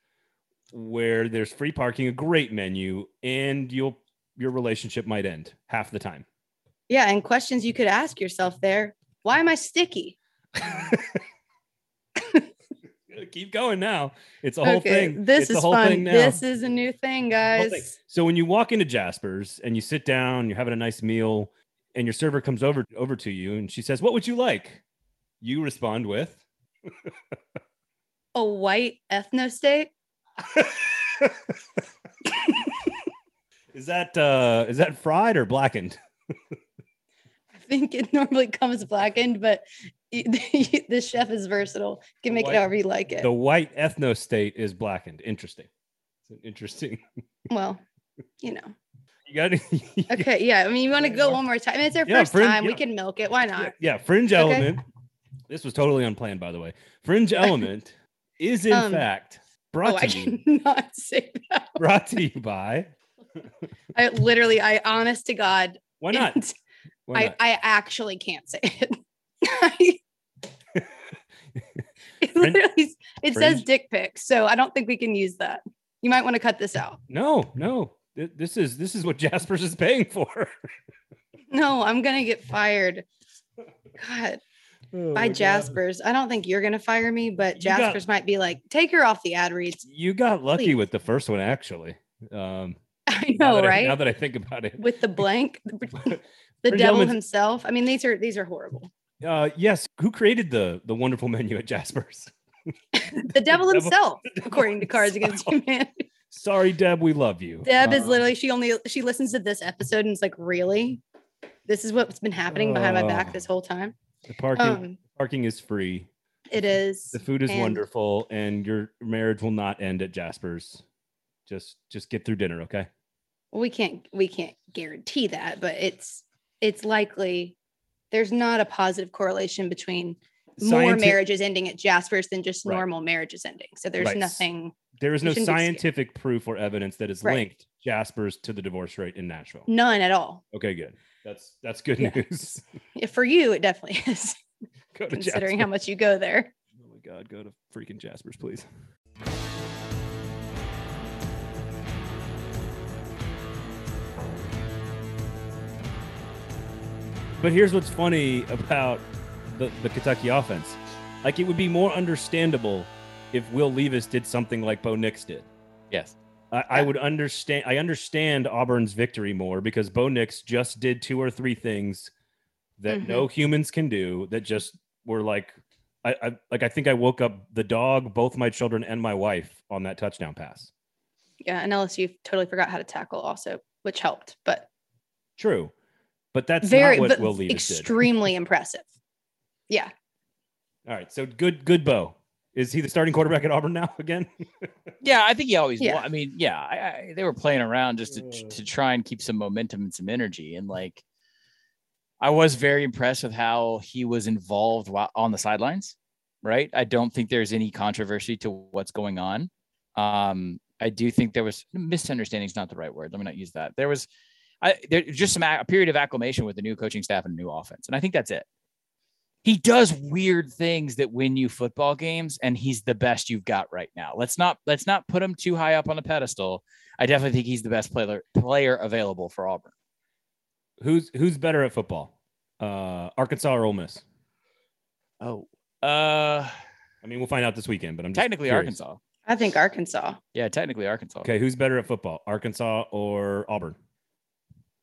where there's free parking, a great menu, and you'll your relationship might end half the time. Yeah. And questions you could ask yourself there. Why am I sticky? [laughs] Keep going now. It's a whole thing. This It's is whole fun. thing now. This is a new thing, guys. thing. So when you walk into Jasper's and you sit down, you're having a nice meal, and your server comes over over to you and she says, "What would you like?" You respond with, A white ethno state. [laughs] "Is that uh is that fried or blackened?" [laughs] I think it normally comes blackened, but [laughs] the chef is versatile. You can make White- it however you like it. The white ethno state is blackened. Interesting. It's an interesting. well, you know. You got. [laughs] Okay. Yeah. I mean, you want to go one more time? I it's our Yeah, first friend, time. We can milk it. Why not? yeah, fringe Okay. element. This was totally unplanned, by the way. Fringe [laughs] element is in Um, fact brought Oh, I to you [laughs] cannot say that. brought to you by. I literally, I honest to God, Why not? Why I, not? I actually can't say it. It literally, it says dick pic, so I don't think we can use that. You might want to cut this out. no, no. Th- This is this is what [laughs] Jasper's is paying for. [laughs] No, I'm gonna get fired. God, Oh by my God. Jaspers. I don't think you're gonna fire me, but You got- Jaspers might be like, take her off the ad reads. You got lucky Please. with the first one, actually. Um, [laughs] I now know, I- right? now that I think about it. With the blank, the devil himself. I mean, these are these are horrible. Uh, yes. Who created the the wonderful menu at Jasper's? The devil himself, the devil according to Cards Against. Humanity. Sorry, Deb. We love you. Deb is Um, literally she only she listens to this episode and it's like, really? This is what's been happening behind my back Oh. this whole time. the parking. Um, parking is free. it is. The food is and- wonderful, and your marriage will not end at Jasper's. Just just get through dinner, okay? We can't we can't guarantee that, but it's it's likely there's not a positive correlation between more marriages ending at Jaspers than just Right. normal marriages ending. So there's Right. nothing There is no shouldn't be scared. scientific proof or evidence that is Right. linked Jaspers to the divorce rate in Nashville. none at all. Okay, good. That's that's good Yeah. news. [laughs] Yeah, For you, it definitely [laughs] is, [laughs] considering how much you go there. Oh my god, go to freaking Jaspers, please. But here's what's funny about the, the Kentucky offense. Like it would be more understandable if Will Levis did something like Bo Nix did. Yes. I, I would understand. I understand Auburn's victory more because Bo Nix just did two or three things that Mhm. no humans can do. That just were like, I, I like. I think I woke up the dog, both my children, and my wife on that touchdown pass. Yeah, and LSU totally forgot how to tackle also, which helped, but True, but that's very not what but Will Levis did. extremely [laughs] impressive. Yeah. All right, so good, good Bo. Is he the starting quarterback at Auburn now [laughs] again? Yeah, I think he always. Yeah. wa- I mean, yeah, I, I, they were playing around just to to try and keep some momentum and some energy, and like, I was very impressed with how he was involved while on the sidelines. Right, I don't think there's any controversy to what's going on. Um, I do think there was misunderstanding is not the right word. Let me not use that. There was, I there just some a a period of acclimation with the new coaching staff and new offense, and I think that's it. He does weird things that win you football games, and he's the best you've got right now. Let's not let's not put him too high up on a pedestal. I definitely think he's the best player player available for Auburn. who's who's better at football? Uh, Arkansas or Ole Miss? Oh, uh, I mean, we'll find out this weekend. But I'm just technically curious. Arkansas. I think Arkansas. Yeah, technically Arkansas. Okay, who's better at football, Arkansas or Auburn?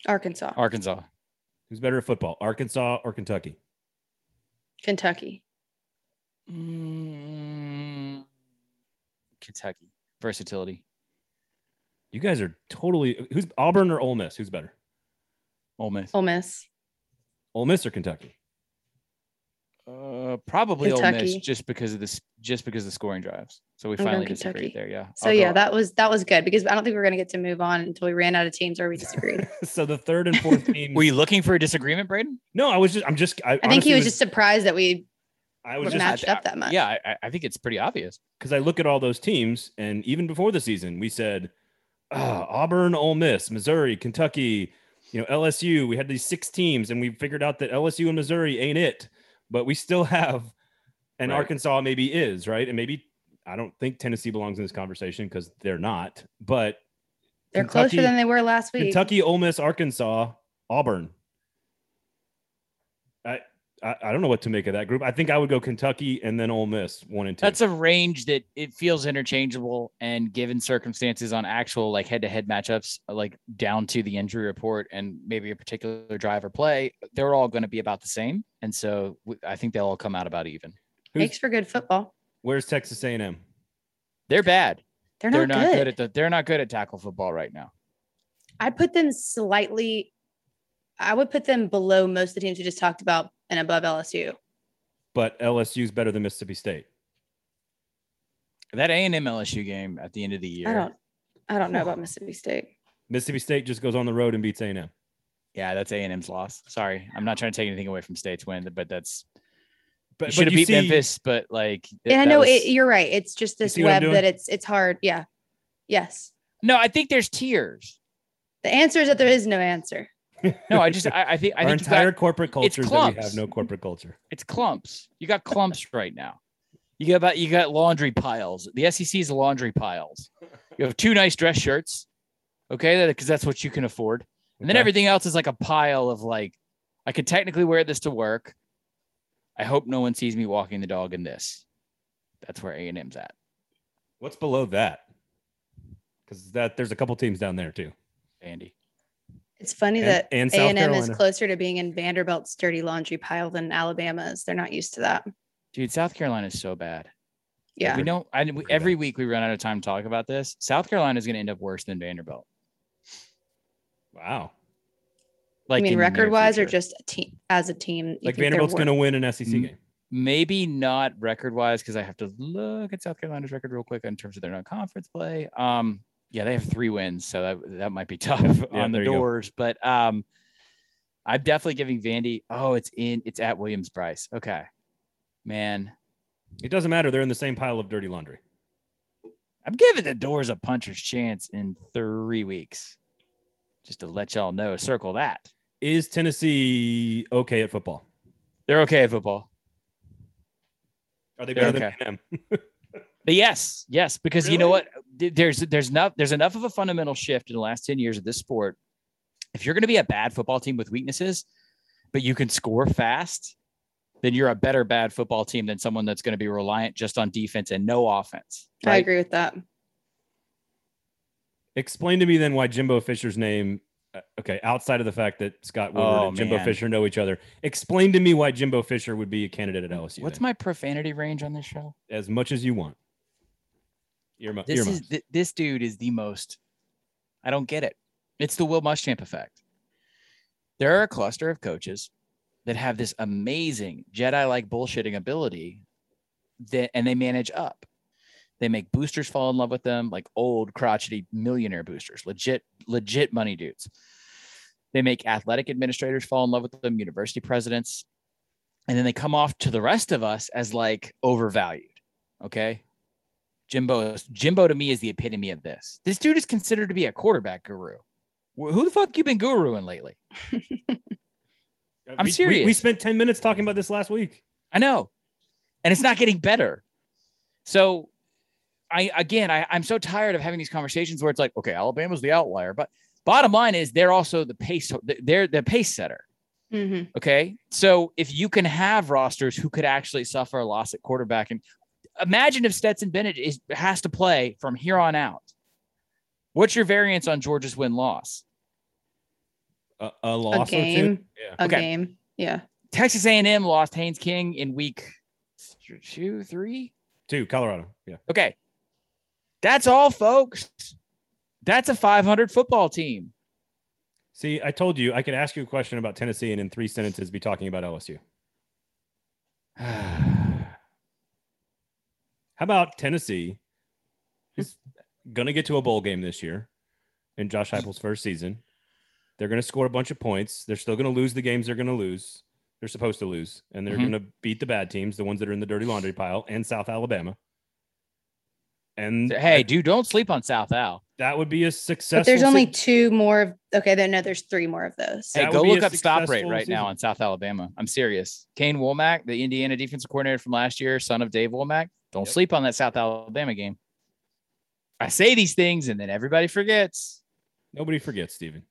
Arkansas. Arkansas. Who's better at football, Arkansas or Kentucky? Kentucky. Mm, Kentucky versatility. You guys are totally who's Auburn or Ole Miss? Who's better, Ole Miss. Ole Miss. Ole Miss or Kentucky? Uh, probably Ole Miss just because of this, just because of the scoring drives. So we I'm finally disagreed there. Yeah. So I'll yeah, go- that was that was good because I don't think we are gonna get to move on until we ran out of teams or we disagreed. [laughs] so the third and fourth [laughs] team. Were you looking for a disagreement, Braden? no, I was just. I'm just. I, I think he was just surprised that we I was were just matched up that much. Yeah, I- I, I think it's pretty obvious. because I look at all those teams, and even before the season, we said ah, Auburn, Ole Miss, Missouri, Kentucky, you know, LSU. We had these six teams, and we figured out that LSU and Missouri ain't it, but we still have, and Right. Arkansas maybe is right, and maybe I don't think Tennessee belongs in this conversation because they're not, but They're Kentucky- closer than they were last week. Kentucky, Ole Miss, Arkansas, Auburn. I, I I don't know what to make of that group. I think I would go Kentucky and then Ole Miss one and two. That's a range that it feels interchangeable, and given circumstances on actual like head-to-head matchups, like down to the injury report and maybe a particular drive or play, they're all going to be about the same. And so w- I think they'll all come out about even. Who's- Makes for good football. Where's Texas A&M? They're bad. They're They're not, not good. good at the. They're not good at tackle football right now. I put them slightly. I would put them below most of the teams we just talked about and above LSU. But LSU's better than Mississippi State. That A and M LSU game at the end of the year. I don't. I don't know about Mississippi State. Mississippi State just goes on the road and beats A&M. Yeah, that's A and M's loss. Sorry, I'm not trying to take anything away from State's win, but that's But, you should have you beat see- Memphis. But like, th- Yeah, I know was- it, you're right. It's just this see what I'm web that it's it's hard. Yeah. Yes. no, I think there's tiers. The answer is that there is no answer. No, I just I, I think I Our think entire got, corporate culture is that we have no corporate culture. it's clumps. You got clumps right now. You got about you got laundry piles. The SEC's laundry piles. You have two nice dress shirts, okay, because that's what you can afford, and then Okay. everything else is like a pile of like, I could technically wear this to work. I hope no one sees me walking the dog in this. That's where A and M's at. What's below that? Because that there's a couple teams down there too. Andy. It's funny And- that and A&M is closer to being in Vanderbilt's dirty laundry pile than Alabama's. They're not used to that. Dude, South Carolina is so bad. Yeah. We don't. I, we, every week we run out of time to talk about this. South Carolina is going to end up worse than Vanderbilt. Wow. Like I mean, in the near record wise, or just a team as a team. you Like think Vanderbilt's going to win an SEC game. maybe not record wise because I have to look at South Carolina's record real quick in terms of their non-conference play. Um, Yeah, they have three wins, so that that might be [laughs] tough Yeah, on the doors. But um, I'm definitely giving Vandy. Oh, it's in. It's at Williams-Brice. Okay, man, It doesn't matter. They're in the same pile of dirty laundry. I'm giving the doors a puncher's chance in three weeks. Just to let y'all know, circle that Is Tennessee okay at football? they're okay at football. Are they They're better okay. than A&M? [laughs] But yes, yes, because you know what? Th- There's there's enough there's enough of a fundamental shift in the last 10 years of this sport. If you're going to be a bad football team with weaknesses, but you can score fast, then you're a better bad football team than someone that's going to be reliant just on defense and no offense. I agree with that. Explain to me then why Jimbo Fisher's name. uh, Okay, outside of the fact that Scott Woodward Oh, and Jimbo man. Fisher know each other, explain to me why Jimbo Fisher would be a candidate at LSU. What's then. my profanity range on this show? as much as you want? Earmu- This is th- this dude is the most. I don't get it. It's the Will Muschamp effect. There are a cluster of coaches that have this amazing Jedi-like bullshitting ability, that and they manage up. They make boosters fall in love with them, like old crotchety millionaire boosters, legit, legit money dudes. They make athletic administrators fall in love with them, university presidents, and then they come off to the rest of us as like overvalued. Okay. Jimbo, Jimbo to me is the epitome of this. This dude is considered to be a quarterback guru. Who the fuck you been guruing lately? [laughs] I'm We- we- We, spent 10 minutes talking about this last week. I know. And it's not getting better. So I again I, I'm so tired of having these conversations where it's like, okay, Alabama's the outlier. But bottom line is they're also the pace, they're the pace setter. hmm Okay. So if you can have rosters who could actually suffer a loss at quarterback, and imagine if Stetson Bennett is has to play from here on out. What's your variance on Georgia's win loss? A, a A loss or two. game. Yeah. A Okay. game. Yeah. Texas A&M lost Haynes King in week two, three, two, Colorado. Yeah. Okay. That's all, folks. That's a 500 football team. See, I told you I could ask you a question about Tennessee and in three sentences be talking about LSU. [sighs] [sighs] [sighs] How about Tennessee is going to get to a bowl game this year in Josh Heupel's first season. They're going to score a bunch of points. They're still going to lose the games they're going to lose. They're supposed to lose, and they're Mhm. going to beat the bad teams, the ones that are in the dirty laundry pile, and South Alabama. And Hey, dude, don't sleep on South Al. that would be a successful. But there's only sig- two more. Of, okay, then no, there's three more of those. Hey, That go look up stop rate successful right now season. on South Alabama. I'm serious. Kane Wommack, the Indiana defensive coordinator from last year, son of Dave Wommack. Don't Yep. sleep on that South Alabama game. I say these things and then everybody forgets. Nobody forgets, Stephen.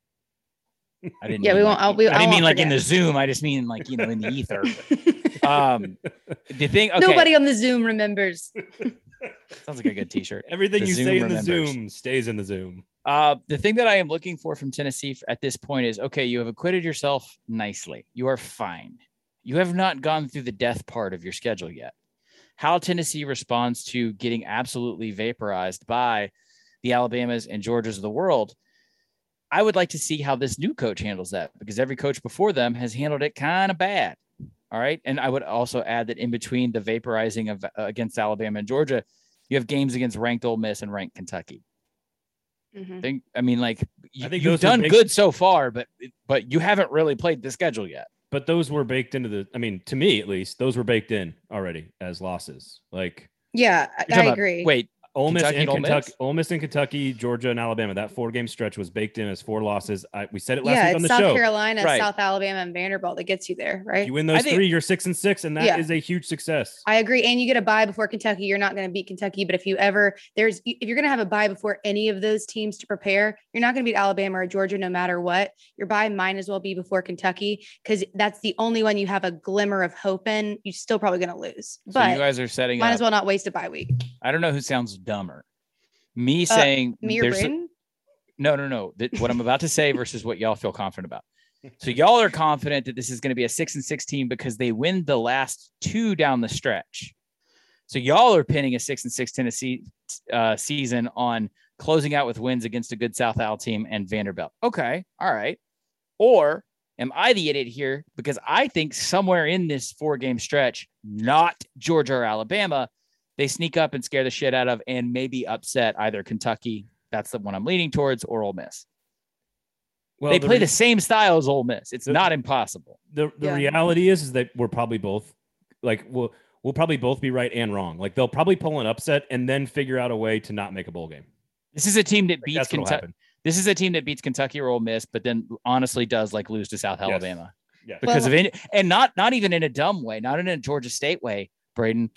I didn't. Yeah, we won't- Like, I'll- we- I I didn't mean won't like in the. Zoom. I just mean like you know in the ether. [laughs] um, the thing. Okay, Nobody on the Zoom remembers. [laughs] sounds like a good T-shirt. Everything The you Zoom say in the. Zoom stays in the Zoom. Uh, the thing that I am looking for from Tennessee at this point is okay, you have acquitted yourself nicely. You are fine. You have not gone through the death part of your schedule yet. How Tennessee responds to getting absolutely vaporized by the Alabamas and Georgias of the world, I would like to see how this new coach handles that because every coach before them has handled it kind of bad. All right. And I would also add that in between the vaporizing of uh, against Alabama and Georgia, you have games against ranked Ole Miss and ranked Kentucky Mhm. think I mean like you, think you've done big- good so far, but but you haven't really played the schedule yet. But those were baked into the. I mean, to me at least, those were baked in already as losses. Like Yeah, I, You're I about- agree. Wait, Ole Miss Kentucky and and Ole Kentucky, Miss? Ole Miss and Kentucky, Georgia and Alabama. That four game stretch was baked in as four losses. I, we said it last yeah, week on it's the South show. Carolina, Right. South Alabama, and Vanderbilt that gets you there, right? You win those think- three, you're six and six, and that is Yeah. a huge success. I agree. And you get a bye before Kentucky. You're not going to beat Kentucky. But if you ever, there's, if you're going to have a bye before any of those teams to prepare, you're not going to beat Alabama or Georgia no matter what. Your bye might as well be before Kentucky because that's the only one you have a glimmer of hope in. You're still probably going to lose. so But you guys are setting might up. as well not waste a bye week. I don't know who sounds dumber. Me saying Uh, Me or Braden? no, no, no. That, what I'm about to say [laughs] versus what y'all feel confident about. So y'all are confident that this is going to be a six and six team because they win the last two down the stretch. So y'all are pinning a six and six Tennessee uh, season on closing out with wins against a good South Al team and Vanderbilt. Okay, all right. Or am I the idiot here because I think somewhere in this four game stretch, not Georgia or Alabama, they sneak up and scare the shit out of and maybe upset either Kentucky that's the one I'm leaning towards, or Ole Miss. Well, they the play re- the same style as Ole Miss. It's The- not impossible. the the Yeah. reality is, is that we're probably both like we'll we'll probably both be right and wrong. Like they'll probably pull an upset and then figure out a way to not make a bowl game. This is a team that Like, beats that's Kentucky. happen. This is a team that beats Kentucky or Ole Miss, but then honestly does like lose to South Yes. Alabama Yeah. because Well- of any, and not not even in a dumb way, not in a Georgia State way, Braden,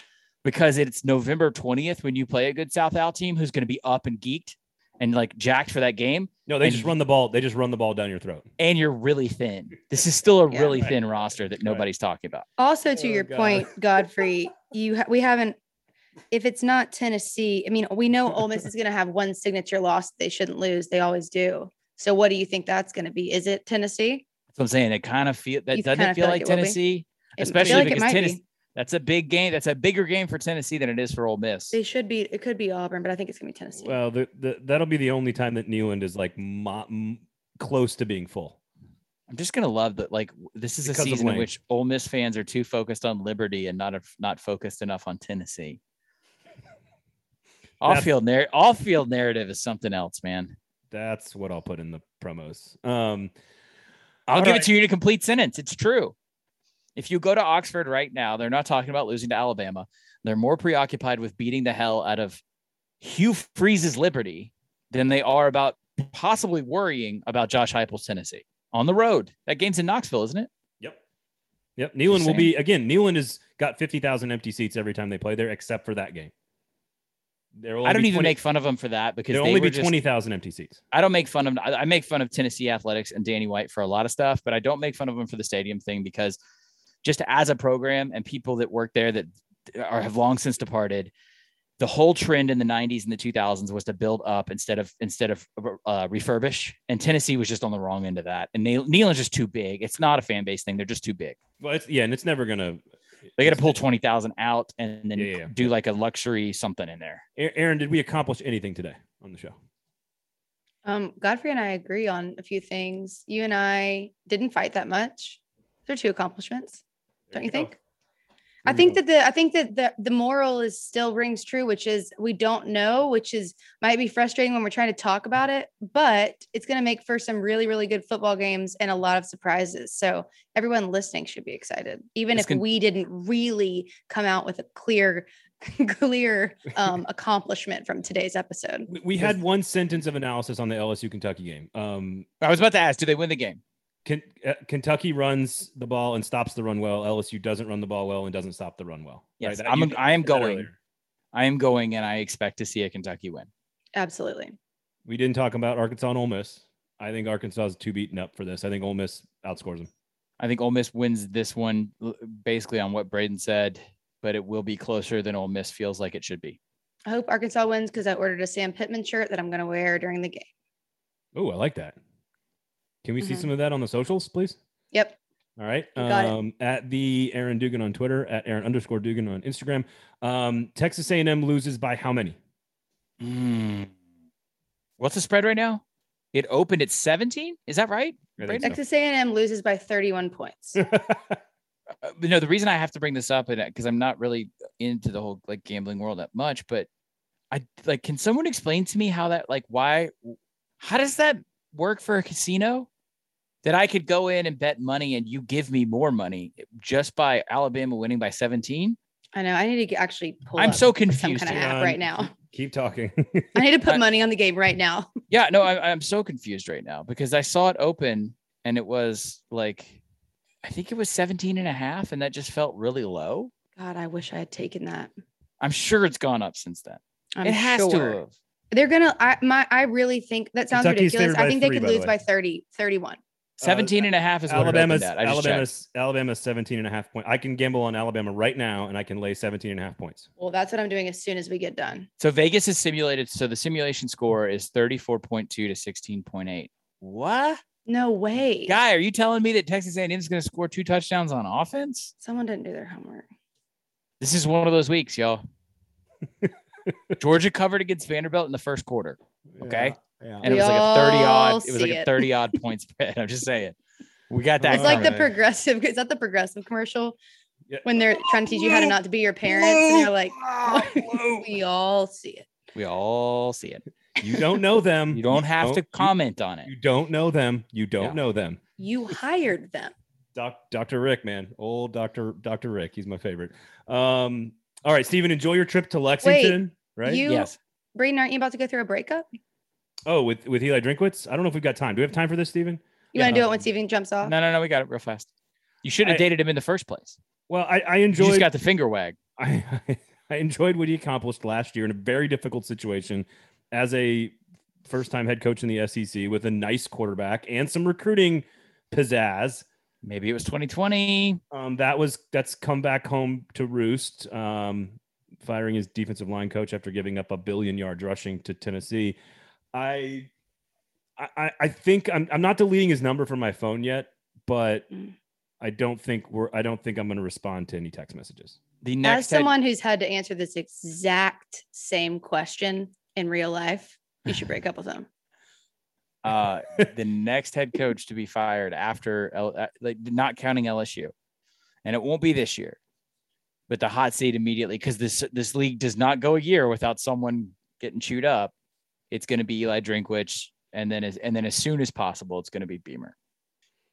because it's November 20th when you play a good South Al team who's going to be up and geeked and like jacked for that game, No, they and- just run the ball. They just run the ball down your throat. and you're really thin. This is still a Yeah. really Right. thin roster that nobody's talking about. Also, to Oh, your God. point, [laughs] Godfrey, you ha- we haven't. If it's not Tennessee, I mean, we know Ole Miss is going to have one signature loss they shouldn't lose. They always do. So, what do you think that's going to be? Is it Tennessee? That's what I'm saying. It kind of feel that You doesn't it feel feel like like it will be? Tennessee, especially like because Tennessee. be. That's a big game. That's a bigger game for Tennessee than it is for Ole Miss. They should be. It could be Auburn, but I think it's going to be Tennessee. Well, the, the, that'll be the only time that Neyland is like mo- m- close to being full. I'm just gonna love that. Like this is Because a season in which Ole Miss fans are too focused on Liberty and not not focused enough on Tennessee. [laughs] Off field narrative, off field narrative is something else, man. That's what I'll put in the promos. Um, I'll give right. it to you in a complete sentence. It's true. If you go to Oxford right now, they're not talking about losing to Alabama. They're more preoccupied with beating the hell out of Hugh Freeze's Liberty than they are about possibly worrying about Josh Heupel's Tennessee on the road. That game's in Knoxville, isn't it? Yep. Yep. Neyland will be again. Neyland has got fifty thousand empty seats every time they play there, except for that game. There will I don't even 20 make fun of them for that because There'll they only be just- twenty thousand empty seats. I don't make fun of I make fun of Tennessee athletics and Danny White for a lot of stuff, but I don't make fun of them for the stadium thing because just as a program and people that work there that are have long since departed, the whole trend in the 90s and the 2000s was to build up instead of instead of uh, refurbish, and Tennessee was just on the wrong end of that. And Neil, Neyland's just too big. It's not a fan base thing; they're just too big. Well, it's yeah, and it's never gonna. They got to it's- pull 20,000 out and then Yeah, yeah, yeah. do like a luxury something in there. Aaron, did we accomplish anything today on the show? Um, Godfrey and I agree on a few things. You and I didn't fight that much. There are two accomplishments, don't you go. think? I think that the I think that the the moral is still rings true, which is we don't know, which is might be frustrating when we're trying to talk about it, but it's going to make for some really really good football games and a lot of surprises. So everyone listening should be excited, even This if can- we didn't really come out with a clear [laughs] clear um, [laughs] accomplishment from today's episode. We, we had one sentence of analysis on the LSU Kentucky game. Um, I was about to ask, do they win the game? Ken, uh, Kentucky runs the ball and stops the run well. LSU doesn't run the ball well and doesn't stop the run well. Yes, That- I'm you- I am going. I am going and I expect to see a Kentucky win. Absolutely. We didn't talk about Arkansas and Ole Miss. I think Arkansas is too beaten up for this. I think Ole Miss outscores them. I think Ole Miss wins this one basically on what Braden said, but it will be closer than Ole Miss feels like it should be. I hope Arkansas wins because I ordered a Sam Pittman shirt that I'm going to wear during the game. Oh, I like that. Can we see Mhm. some of that on the socials, please? Yep. All right. Got it. Um, at the Aaron Dugan on Twitter, at Aaron underscore Dugan on Instagram. Um, Texas A&M loses by how many? Hmm. What's the spread right now? It opened at 17. Is that right? right? think Braden? so. Texas A&M loses by 31 points. [laughs] Uh, but no, the reason I have to bring this up because I'm not really into the whole like gambling world that much, but I like, can someone explain to me how that like why how does that work for a casino? That I could go in and bet money and you give me more money just by Alabama winning by 17? I know. I need to actually pull I'm up so some confused kind of app right now. Keep talking. I need to put [laughs] I- money on the game right now. Yeah, no, I'm, I'm so confused right now because I saw it open and it was like, I think it was 17 and a half, and that just felt really low. God, I wish I had taken that. I'm sure it's gone up since then. I'm it has sure. to have. They're gonna. I my. I really think that sounds Kentucky's ridiculous. I by think they three, could by the lose way. by 30, 31. Uh, 17 and a half is what Alabama's it opened at. I just checked. Alabama's Alabama's 17 and a half point. I can gamble on Alabama right now and I can lay 17 and a half points. Well, that's what I'm doing as soon as we get done. So Vegas is simulated. So the simulation score is 34.2 to 16.8. What? No way. Guy, are you telling me that Texas A&M is going to score two touchdowns on offense? Someone didn't do their homework. This is one of those weeks, y'all. [laughs] Georgia covered against Vanderbilt in the first quarter. Okay. Yeah. and it was like a 30 odd, it was like see a 30 odd [laughs] point spread i'm just saying we got that It's like the progressive. Is that the progressive commercial Yeah. when they're trying to teach you how to not to be your parents, and you're like, [laughs] we all see it. we all see it You don't know them. You don't have to you- comment on it. You don't know them. You don't Yeah. know them. You hired them. Doc, Dr. Rick, man, old Dr. Dr. Rick, he's my favorite. Um, all right, Steven, enjoy your trip to Lexington. right? You, Yes. Braden, aren't you about to go through a breakup? Oh, with with Eli Drinkwitz. I don't know if we've got time. Do we have time for this, Steven? You want to do it when Steven jumps off? No, no, no. We got it real fast. You should have I- dated him in the first place. Well, I, I You enjoyed. just got the finger wag. [laughs] I, I enjoyed what he accomplished last year in a very difficult situation as a first time head coach in the SEC with a nice quarterback and some recruiting pizzazz. Maybe it was 2020. Um, that was that's come back home to roost. Um, firing his defensive line coach after giving up a billion yards rushing to Tennessee. I I, I think I'm I'm not deleting his number from my phone yet, but Mm. I don't think we're I don't think I'm going to respond to any text messages. The As next head- someone who's had to answer this exact same question in real life, you should break up with him. [laughs] uh, the next head coach to be fired after L, uh, like not counting LSU, and it won't be this year, but the hot seat immediately because this this league does not go a year without someone getting chewed up. It's going to be Eli Drinkwitz, and then as and then as soon as possible, it's going to be Beamer.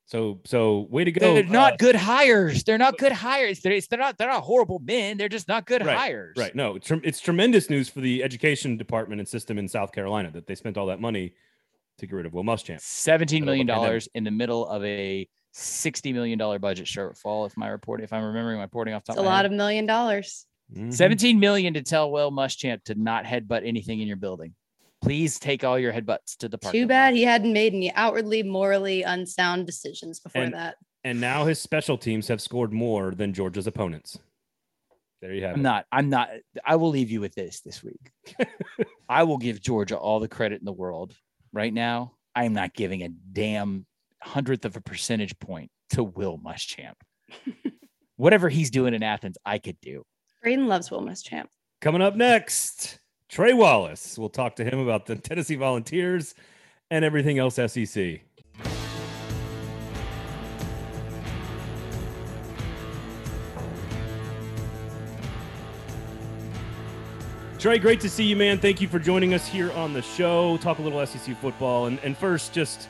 So so way to go. They're not uh, good hires. They're not good hires. They're, they're not they're not horrible men. They're just not good Right, hires. Right. No, it's, trem- it's tremendous news for the education department and system in South Carolina that they spent all that money to get rid of Will Muschamp. Seventeen million Middle of a dollars in the middle of a sixty million dollar budget shortfall. If my report, if I'm remembering my reporting off the It's top a of lot head. of million dollars. Mhm. 17 million to tell Will Muschamp to not headbutt anything in your building. Please take all your headbutts to the park. Too bad he hadn't made any outwardly morally unsound decisions before And- that. And now his special teams have scored more than Georgia's opponents. There you have I'm it. not. I'm not. I will leave you with this this week. [laughs] I will give Georgia all the credit in the world. Right now, I am not giving a damn hundredth of a percentage point to Will Muschamp. [laughs] Whatever he's doing in Athens, I could do. Braden loves Will Muschamp. Coming up next, Trey Wallace. We'll talk to him about the [laughs] Tennessee Volunteers and everything else SEC. Trey, great to see you, man. Thank you for joining us here on the show. Talk a little SEC football. And, and first, just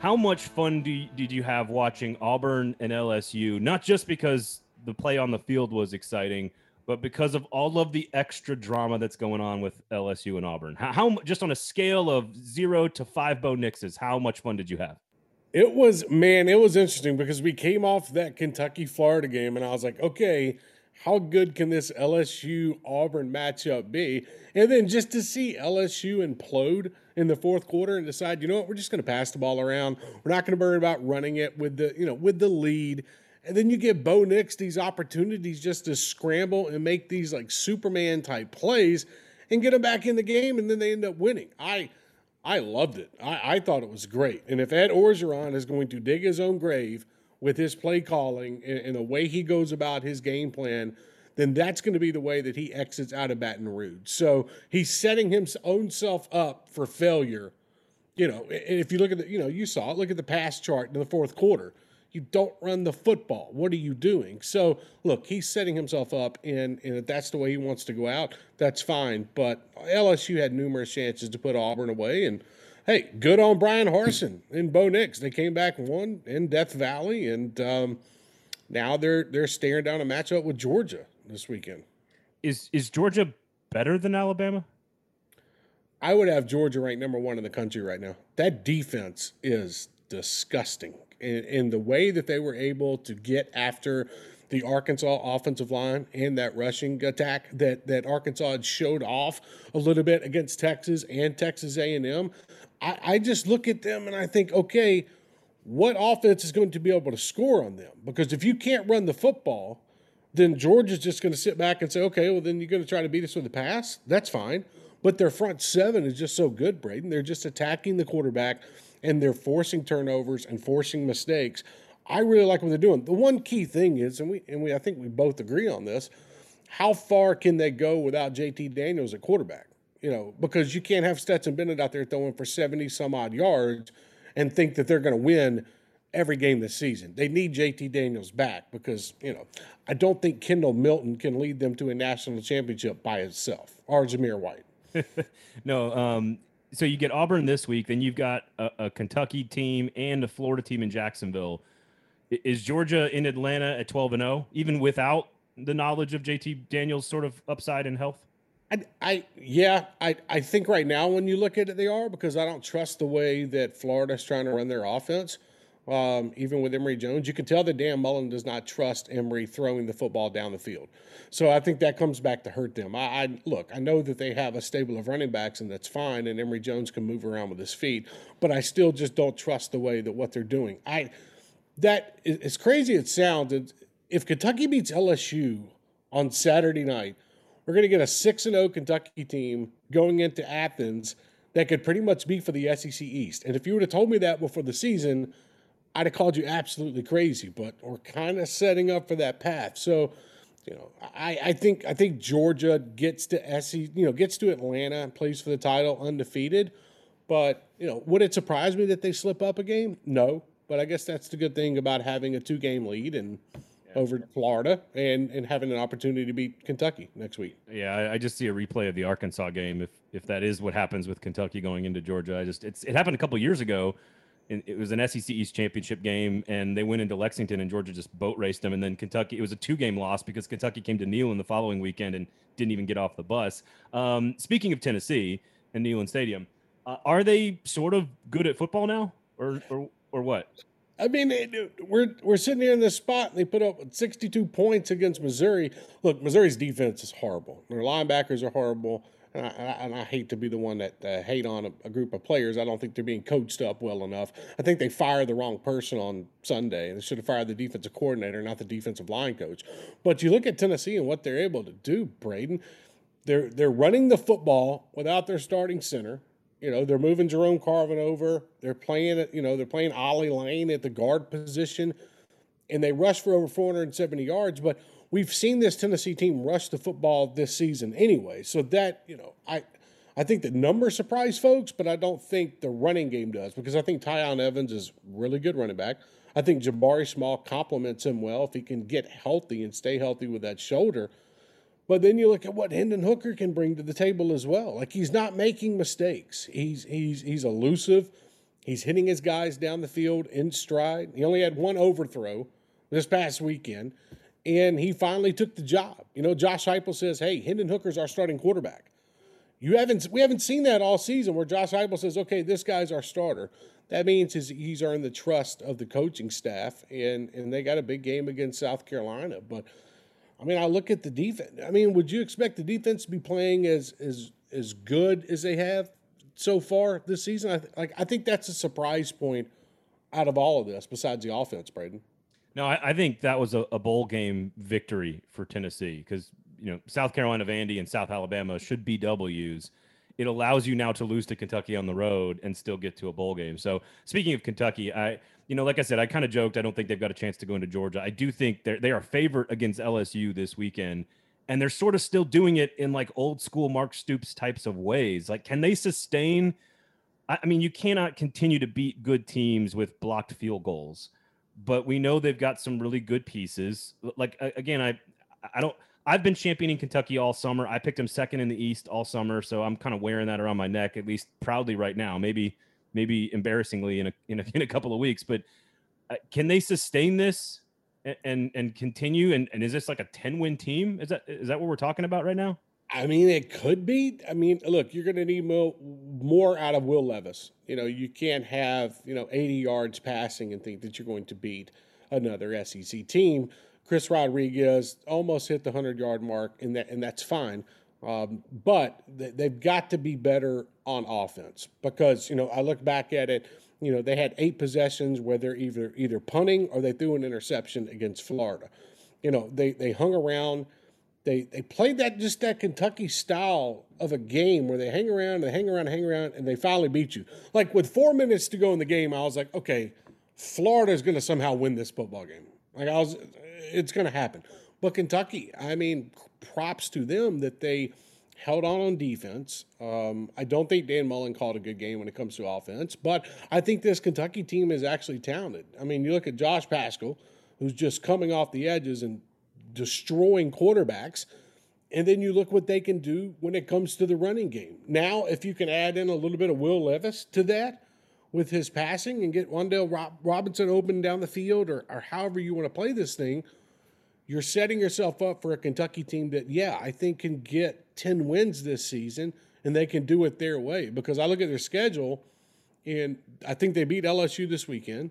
how much fun do you, did you have watching Auburn and LSU? Not just because the play on the field was exciting, but because of all of the extra drama that's going on with LSU and Auburn. How, how just on a scale of zero to five Bo Nixes, how much fun did you have? It was man, it was interesting because we came off that Kentucky Florida game and I was like, okay, how good can this LSU Auburn matchup be? And then just to see LSU implode in the fourth quarter and decide, you know what, we're just going to pass the ball around. We're not going to worry about running it with the, you know, with the lead. And then you give Bo Nix these opportunities just to scramble and make these like Superman type plays and get them back in the game, and then they end up winning. I I loved it. I, I thought it was great. And if Ed Orgeron is going to dig his own grave with his play calling and, and the way he goes about his game plan, then that's going to be the way that he exits out of Baton Rouge. So he's setting his own self up for failure. You know, and if you look at the, you know, you saw it, look at the pass chart in the fourth quarter. You don't run the football. What are you doing? So look, he's setting himself up, and, and if that's the way he wants to go out, that's fine. But LSU had numerous chances to put Auburn away, and hey, good on Bryan Harsin and Bo Nix. They came back and won in Death Valley, and um, now they're they're staring down a matchup with Georgia this weekend. Is is Georgia better than Alabama? I would have Georgia ranked number one in the country right now. That defense is disgusting. And, the way that they were able to get after the Arkansas offensive line and that rushing attack that, that Arkansas had showed off a little bit against Texas and Texas A&M, I, I just look at them and I think, okay, what offense is going to be able to score on them? Because if you can't run the football, then Georgia's just going to sit back and say, okay, well, then you're going to try to beat us with a pass. That's fine. But their front seven is just so good, Braden. They're just attacking the quarterback and they're forcing turnovers and forcing mistakes. I really like what they're doing. The one key thing is, and we and we I think we both agree on this, how far can they go without JT Daniels at quarterback? You know, because you can't have Stetson Bennett out there throwing for 70 some odd yards and think that they're going to win every game this season. They need JT Daniels back because, you know, I don't think Kendall Milton can lead them to a national championship by himself or Zamir White. [laughs] No, um, so you get Auburn this week, then you've got a, a Kentucky team and a Florida team in Jacksonville. Is Georgia in Atlanta at 12 and 0, even without the knowledge of JT Daniels' sort of upside and health? I, I yeah, I, I think right now when you look at it, they are because I don't trust the way that Florida's trying to run their offense. Um, even with Emory Jones, you can tell that Dan Mullen does not trust Emory throwing the football down the field. So I think that comes back to hurt them. I, I look, I know that they have a stable of running backs and that's fine, and Emory Jones can move around with his feet, but I still just don't trust the way that what they're doing. I that as crazy it sounds, if Kentucky beats LSU on Saturday night, we're going to get a 6 and 0 Kentucky team going into Athens that could pretty much be for the SEC East. And if you would have told me that before the season, I'd have called you absolutely crazy, but we're kind of setting up for that path. So, you know, I, I think I think Georgia gets to SEC, you know, gets to Atlanta and plays for the title undefeated. But, you know, would it surprise me that they slip up a game? No. But I guess that's the good thing about having a two game lead and over Florida and and having an opportunity to beat Kentucky next week. Yeah, I, I, just see a replay of the Arkansas game. If if that is what happens with Kentucky going into Georgia, I just it's it happened a couple years ago. It was an SEC East championship game, and they went into Lexington, and Georgia just boat raced them. And then Kentucky, it was a two game loss because Kentucky came to Neyland the following weekend and didn't even get off the bus. Um, speaking of Tennessee and Neyland Stadium, uh, are they sort of good at football now, or or or what? I mean, we're we're sitting here in this spot, and they put up 62 points against Missouri. Look, Missouri's defense is horrible. Their linebackers are horrible, and I, and I hate to be the one that uh, hate on a, a, group of players. I don't think they're being coached up well enough. I think they fired the wrong person on Sunday. They should have fired the defensive coordinator, not the defensive line coach. But you look at Tennessee and what they're able to do, Braden. They're they're running the football without their starting center. You know, they're moving Jerome Carvin over. They're playing you know, they're playing Ollie Lane at the guard position, and they rush for over 470 yards. But we've seen this Tennessee team rush the football this season anyway. So that, you know, I I think the numbers surprise folks, but I don't think the running game does because I think Tiyon Evans is really good running back. I think Jabari Small complements him well if he can get healthy and stay healthy with that shoulder. But then you look at what Hendon Hooker can bring to the table as well. Like he's not making mistakes. He's he's he's elusive. He's hitting his guys down the field in stride. He only had one overthrow this past weekend, and he finally took the job. You know, Josh Heupel says, "Hey, Hendon Hooker's our starting quarterback." You haven't we haven't seen that all season where Josh Heupel says, "Okay, this guy's our starter." That means he's, he's earned the trust of the coaching staff, and and they got a big game against South Carolina, but I mean, I look at the defense. I mean, would you expect the defense to be playing as as as good as they have so far this season? I th- like I think that's a surprise point out of all of this, besides the offense, Braden. No, I, I think that was a, a, bowl game victory for Tennessee because you know South Carolina, Vandy, and South Alabama should be W's. It allows you now to lose to Kentucky on the road and still get to a bowl game. So speaking of Kentucky, I you know, like I said, I kind of joked. I don't think they've got a chance to go into Georgia. I do think they're they are favorite against LSU this weekend, and they're sort of still doing it in like old school Mark Stoops types of ways. Like, can they sustain? I mean, you cannot continue to beat good teams with blocked field goals, but we know they've got some really good pieces. Like again, I I don't. I've been championing Kentucky all summer. I picked them second in the East all summer, so I'm kind of wearing that around my neck, at least proudly right now. Maybe maybe embarrassingly in a in a, [laughs] in a couple of weeks. But uh, can they sustain this and and, and continue? And, and is this like a ten win team? Is that is that what we're talking about right now? I mean, it could be. I mean, look, you're going to need more, more out of Will Levis. You know, you can't have you know 80 yards passing and think that you're going to beat another SEC team. Chris Rodriguez almost hit the 100 yard mark, and that and that's fine. Um, but they've got to be better on offense because you know I look back at it. You know they had eight possessions where they're either either punting or they threw an interception against Florida. You know they they hung around. They they played that just that Kentucky style of a game where they hang around, they hang around, hang around, and they finally beat you. Like with four minutes to go in the game, I was like, okay, Florida is going to somehow win this football game. Like I was, it's going to happen. But Kentucky, I mean, props to them that they held on on defense. Um, I don't think Dan Mullen called a good game when it comes to offense, but I think this Kentucky team is actually talented. I mean, you look at Josh Paschal, who's just coming off the edges and destroying quarterbacks. and then you look what they can do when it comes to the running game. Now, if you can add in a little bit of Will Levis to that with his passing and get Rob- Robinson open down the field or, or however you want to play this thing, you're setting yourself up for a Kentucky team that, yeah, I think can get 10 wins this season and they can do it their way. Because I look at their schedule and I think they beat LSU this weekend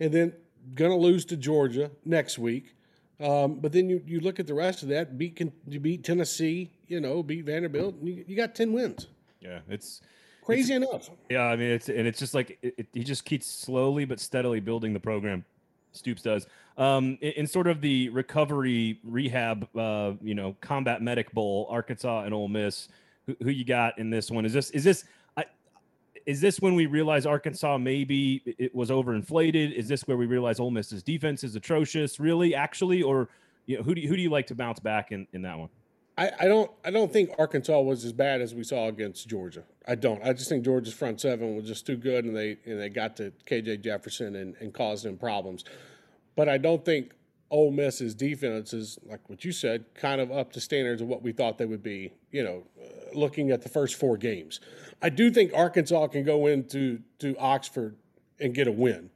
and then going to lose to Georgia next week. Um, but then you, you look at the rest of that, beat you beat Tennessee, you know, beat Vanderbilt, you, you got 10 wins. Yeah, it's crazy it's, enough. Yeah, I mean, it's and it's just like it, it, he just keeps slowly but steadily building the program. Stoops does. Um, in, in sort of the recovery rehab, uh, you know, combat medic bowl, Arkansas and Ole Miss. Who, who you got in this one? Is this is this is this when we realize Arkansas maybe it was overinflated? Is this where we realize Ole Miss's defense is atrocious, really, actually, or you know, who do you, who do you like to bounce back in, in that one? I, I don't I don't think Arkansas was as bad as we saw against Georgia. I don't. I just think Georgia's front seven was just too good, and they and they got to KJ Jefferson and, and caused him problems. But I don't think Ole Miss's defense is like what you said, kind of up to standards of what we thought they would be. You know, uh, looking at the first four games, I do think Arkansas can go into to Oxford and get a win,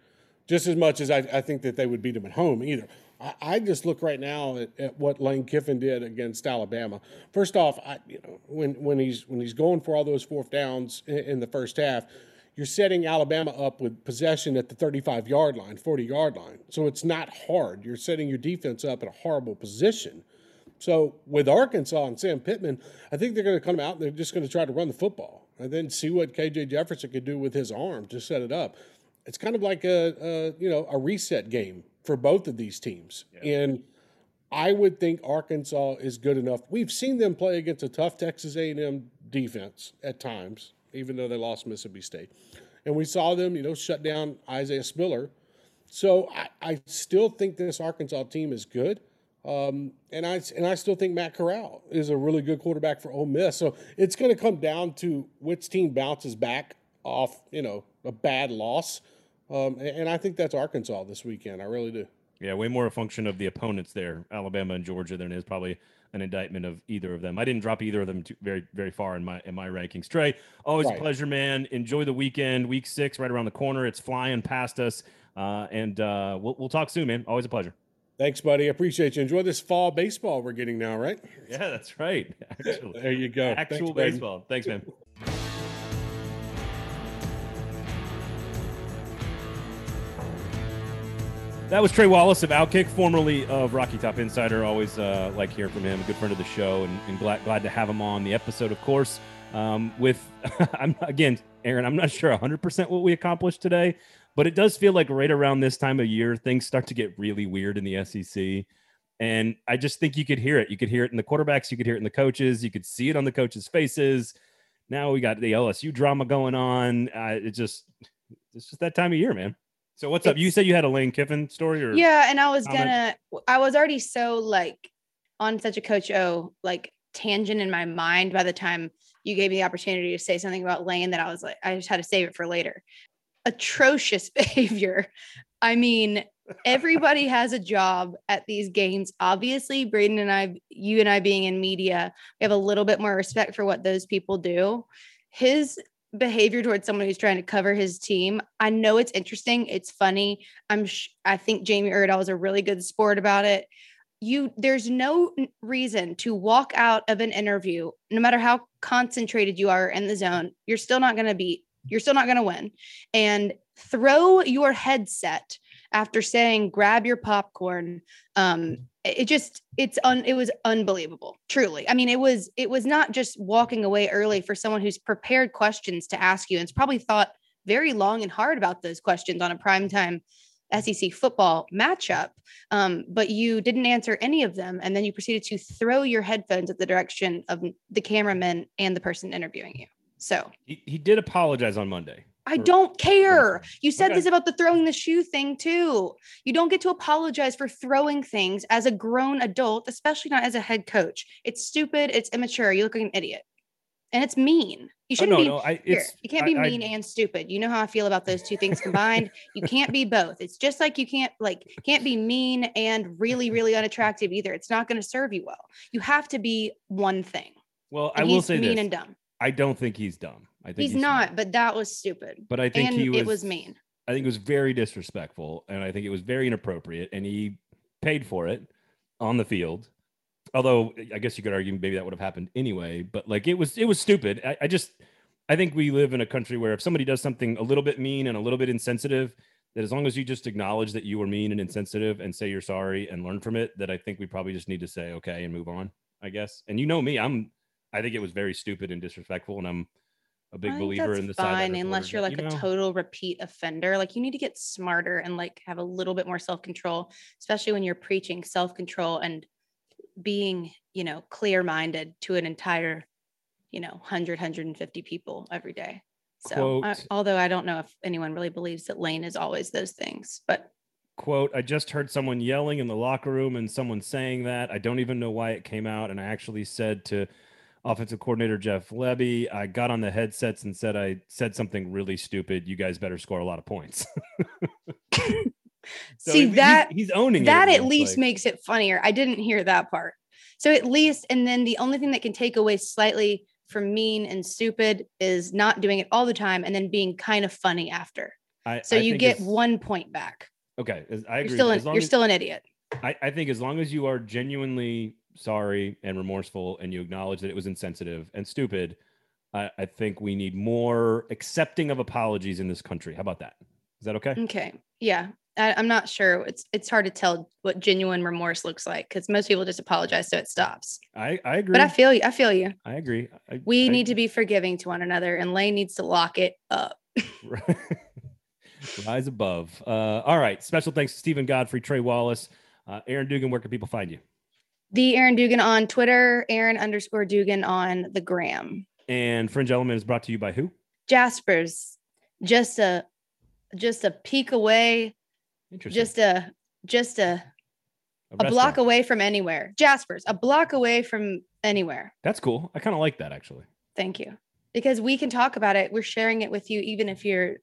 just as much as I, I think that they would beat them at home either. I, I just look right now at, at, what Lane Kiffin did against Alabama. First off, I, you know when when he's when he's going for all those fourth downs in, in the first half, you're setting Alabama up with possession at the 35 yard line, 40 yard line. So it's not hard. You're setting your defense up in a horrible position. So with Arkansas and Sam Pittman, I think they're going to come out and they're just going to try to run the football and then see what KJ Jefferson could do with his arm to set it up. It's kind of like a, a you know a reset game for both of these teams, yeah. and I would think Arkansas is good enough. We've seen them play against a tough Texas A&M defense at times, even though they lost Mississippi State, and we saw them you know shut down Isaiah Spiller. So I, I still think this Arkansas team is good. Um, and I and I still think Matt Corral is a really good quarterback for Ole Miss. So it's going to come down to which team bounces back off, you know, a bad loss. Um, and, and I think that's Arkansas this weekend. I really do. Yeah, way more a function of the opponents there, Alabama and Georgia, than it is probably an indictment of either of them. I didn't drop either of them very very far in my in my rankings. Trey, always right. a pleasure, man. Enjoy the weekend. Week six right around the corner. It's flying past us, uh, and uh, we'll we'll talk soon, man. Always a pleasure. Thanks, buddy. I appreciate you. Enjoy this fall baseball we're getting now, right? Yeah, that's right. [laughs] Actually, there you go. Actual Thanks, baseball. Thanks, man. That was Trey Wallace of Outkick, formerly of Rocky Top Insider. Always uh, like hearing from him, a good friend of the show, and, and glad glad to have him on the episode. Of course, um, with [laughs] I'm again, Aaron. I'm not sure 100 percent what we accomplished today, but it does feel like right around this time of year, things start to get really weird in the SEC. And I just think you could hear it. You could hear it in the quarterbacks, you could hear it in the coaches, you could see it on the coaches' faces. Now we got the LSU drama going on. Uh, it just, it's just that time of year, man. So what's up? You said you had a Lane Kiffin story, or yeah, and I was comment? gonna. I was already so like on such a Coach O like tangent in my mind by the time you gave me the opportunity to say something about Lane that I was like, I just had to save it for later atrocious [laughs] behavior. I mean, everybody has a job at these games. Obviously, Braden and I, you and I being in media, we have a little bit more respect for what those people do. His behavior towards someone who's trying to cover his team, I know it's interesting. It's funny. I'm, sh- I think Jamie Erdahl is a really good sport about it. You, there's no reason to walk out of an interview, no matter how concentrated you are in the zone, you're still not going to beat you're still not going to win. And throw your headset after saying grab your popcorn um it just it's un it was unbelievable truly i mean it was it was not just walking away early for someone who's prepared questions to ask you and probably thought very long and hard about those questions on a primetime SEC football matchup, um, but you didn't answer any of them, and then you proceeded to throw your headphones at the direction of the cameraman and the person interviewing you. So he, he did apologize on Monday. I don't care. You said okay. this about the throwing the shoe thing too. You don't get to apologize for throwing things as a grown adult, especially not as a head coach. It's stupid. It's immature. You look like an idiot. and it's mean. You Oh, shouldn't no, be. no, I, here, it's, you can't be I- I- mean and stupid. You know how I feel about those two things combined. you can't be both. It's just like you can't like can't be mean and really really unattractive either. It's not going to serve you well. You have to be one thing. well, I And will say mean this. and dumb. I don't think he's dumb. I think He's, smart. not, but that was stupid. But I think and he was. it was mean. I think it was very disrespectful, and I think it was very inappropriate, and he paid for it on the field. Although I guess you could argue maybe that would have happened anyway, but like it was, it was stupid. I, I just, I think we live in a country where if somebody does something a little bit mean and a little bit insensitive, that as long as you just acknowledge that you were mean and insensitive and say you're sorry and learn from it, that I think we probably just need to say okay and move on. I guess. And you know me, I'm, I think it was very stupid and disrespectful, and I'm a big believer in the fine unless you're like you a total repeat offender. Like you need to get smarter and like have a little bit more self control, especially when you're preaching self control and being, you know, clear minded to an entire, you know, 100, 150 people every day. So, I, although I don't know if anyone really believes that Lane is always those things, but quote i just heard someone yelling in the locker room and someone saying that i don't even know why it came out and i actually said to offensive coordinator jeff lebby i got on the headsets and said i said something really stupid you guys better score a lot of points [laughs] So see least that he's, he's owning it that at least, like- makes it funnier. I didn't hear that part. So at least, and then the only thing that can take away slightly from mean and stupid is not doing it all the time and then being kind of funny after. I, So I you get one point back. okay i You're agree still an, you're as- still an idiot. I, I think as long as you are genuinely sorry and remorseful and you acknowledge that it was insensitive and stupid, I, I think we need more accepting of apologies in this country. How about that? Is that okay? Okay. Yeah. I, I'm not sure. It's it's hard to tell what genuine remorse looks like because most people just apologize so it stops. I, I agree. But I feel you. I feel you. I agree. I, We I- need to be forgiving to one another, and Lane needs to lock it up. [laughs] [laughs] rise above. Uh, all right. Special thanks to Steven Godfrey, Trey Wallace, uh, Aaron Dugan. Where can people find you? The Aaron Dugan on Twitter, Aaron underscore Dugan on the gram. And Fringe Element is brought to you by who? Jasper's just a just a peek away, Interesting. just a just a a block away from anywhere. Jasper's, a block away from anywhere. That's cool. I kind of like that actually. Thank you. Because we can talk about it. We're sharing it with you, even if you're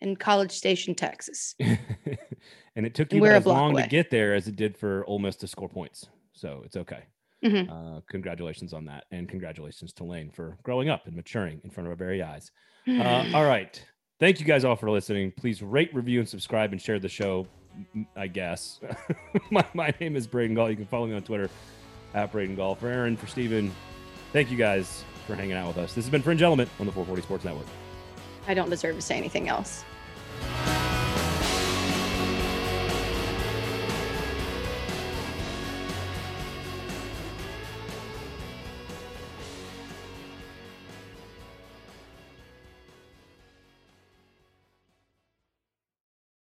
in College Station, Texas. [laughs] and it took you a as long away. to get there as it did for Ole Miss to score points. So it's okay. Mhm. Uh, congratulations on that, and congratulations to Lane for growing up and maturing in front of our very eyes. Uh, [sighs] all right, thank you guys all for listening. Please rate, review, and subscribe, and share the show. I guess [laughs] my, my name is Braden Gall. You can follow me on Twitter at Braden Gall. For Aaron, for Steven, thank you guys for hanging out with us. This has been Fringe Element on the 440 Sports Network. I don't deserve to say anything else.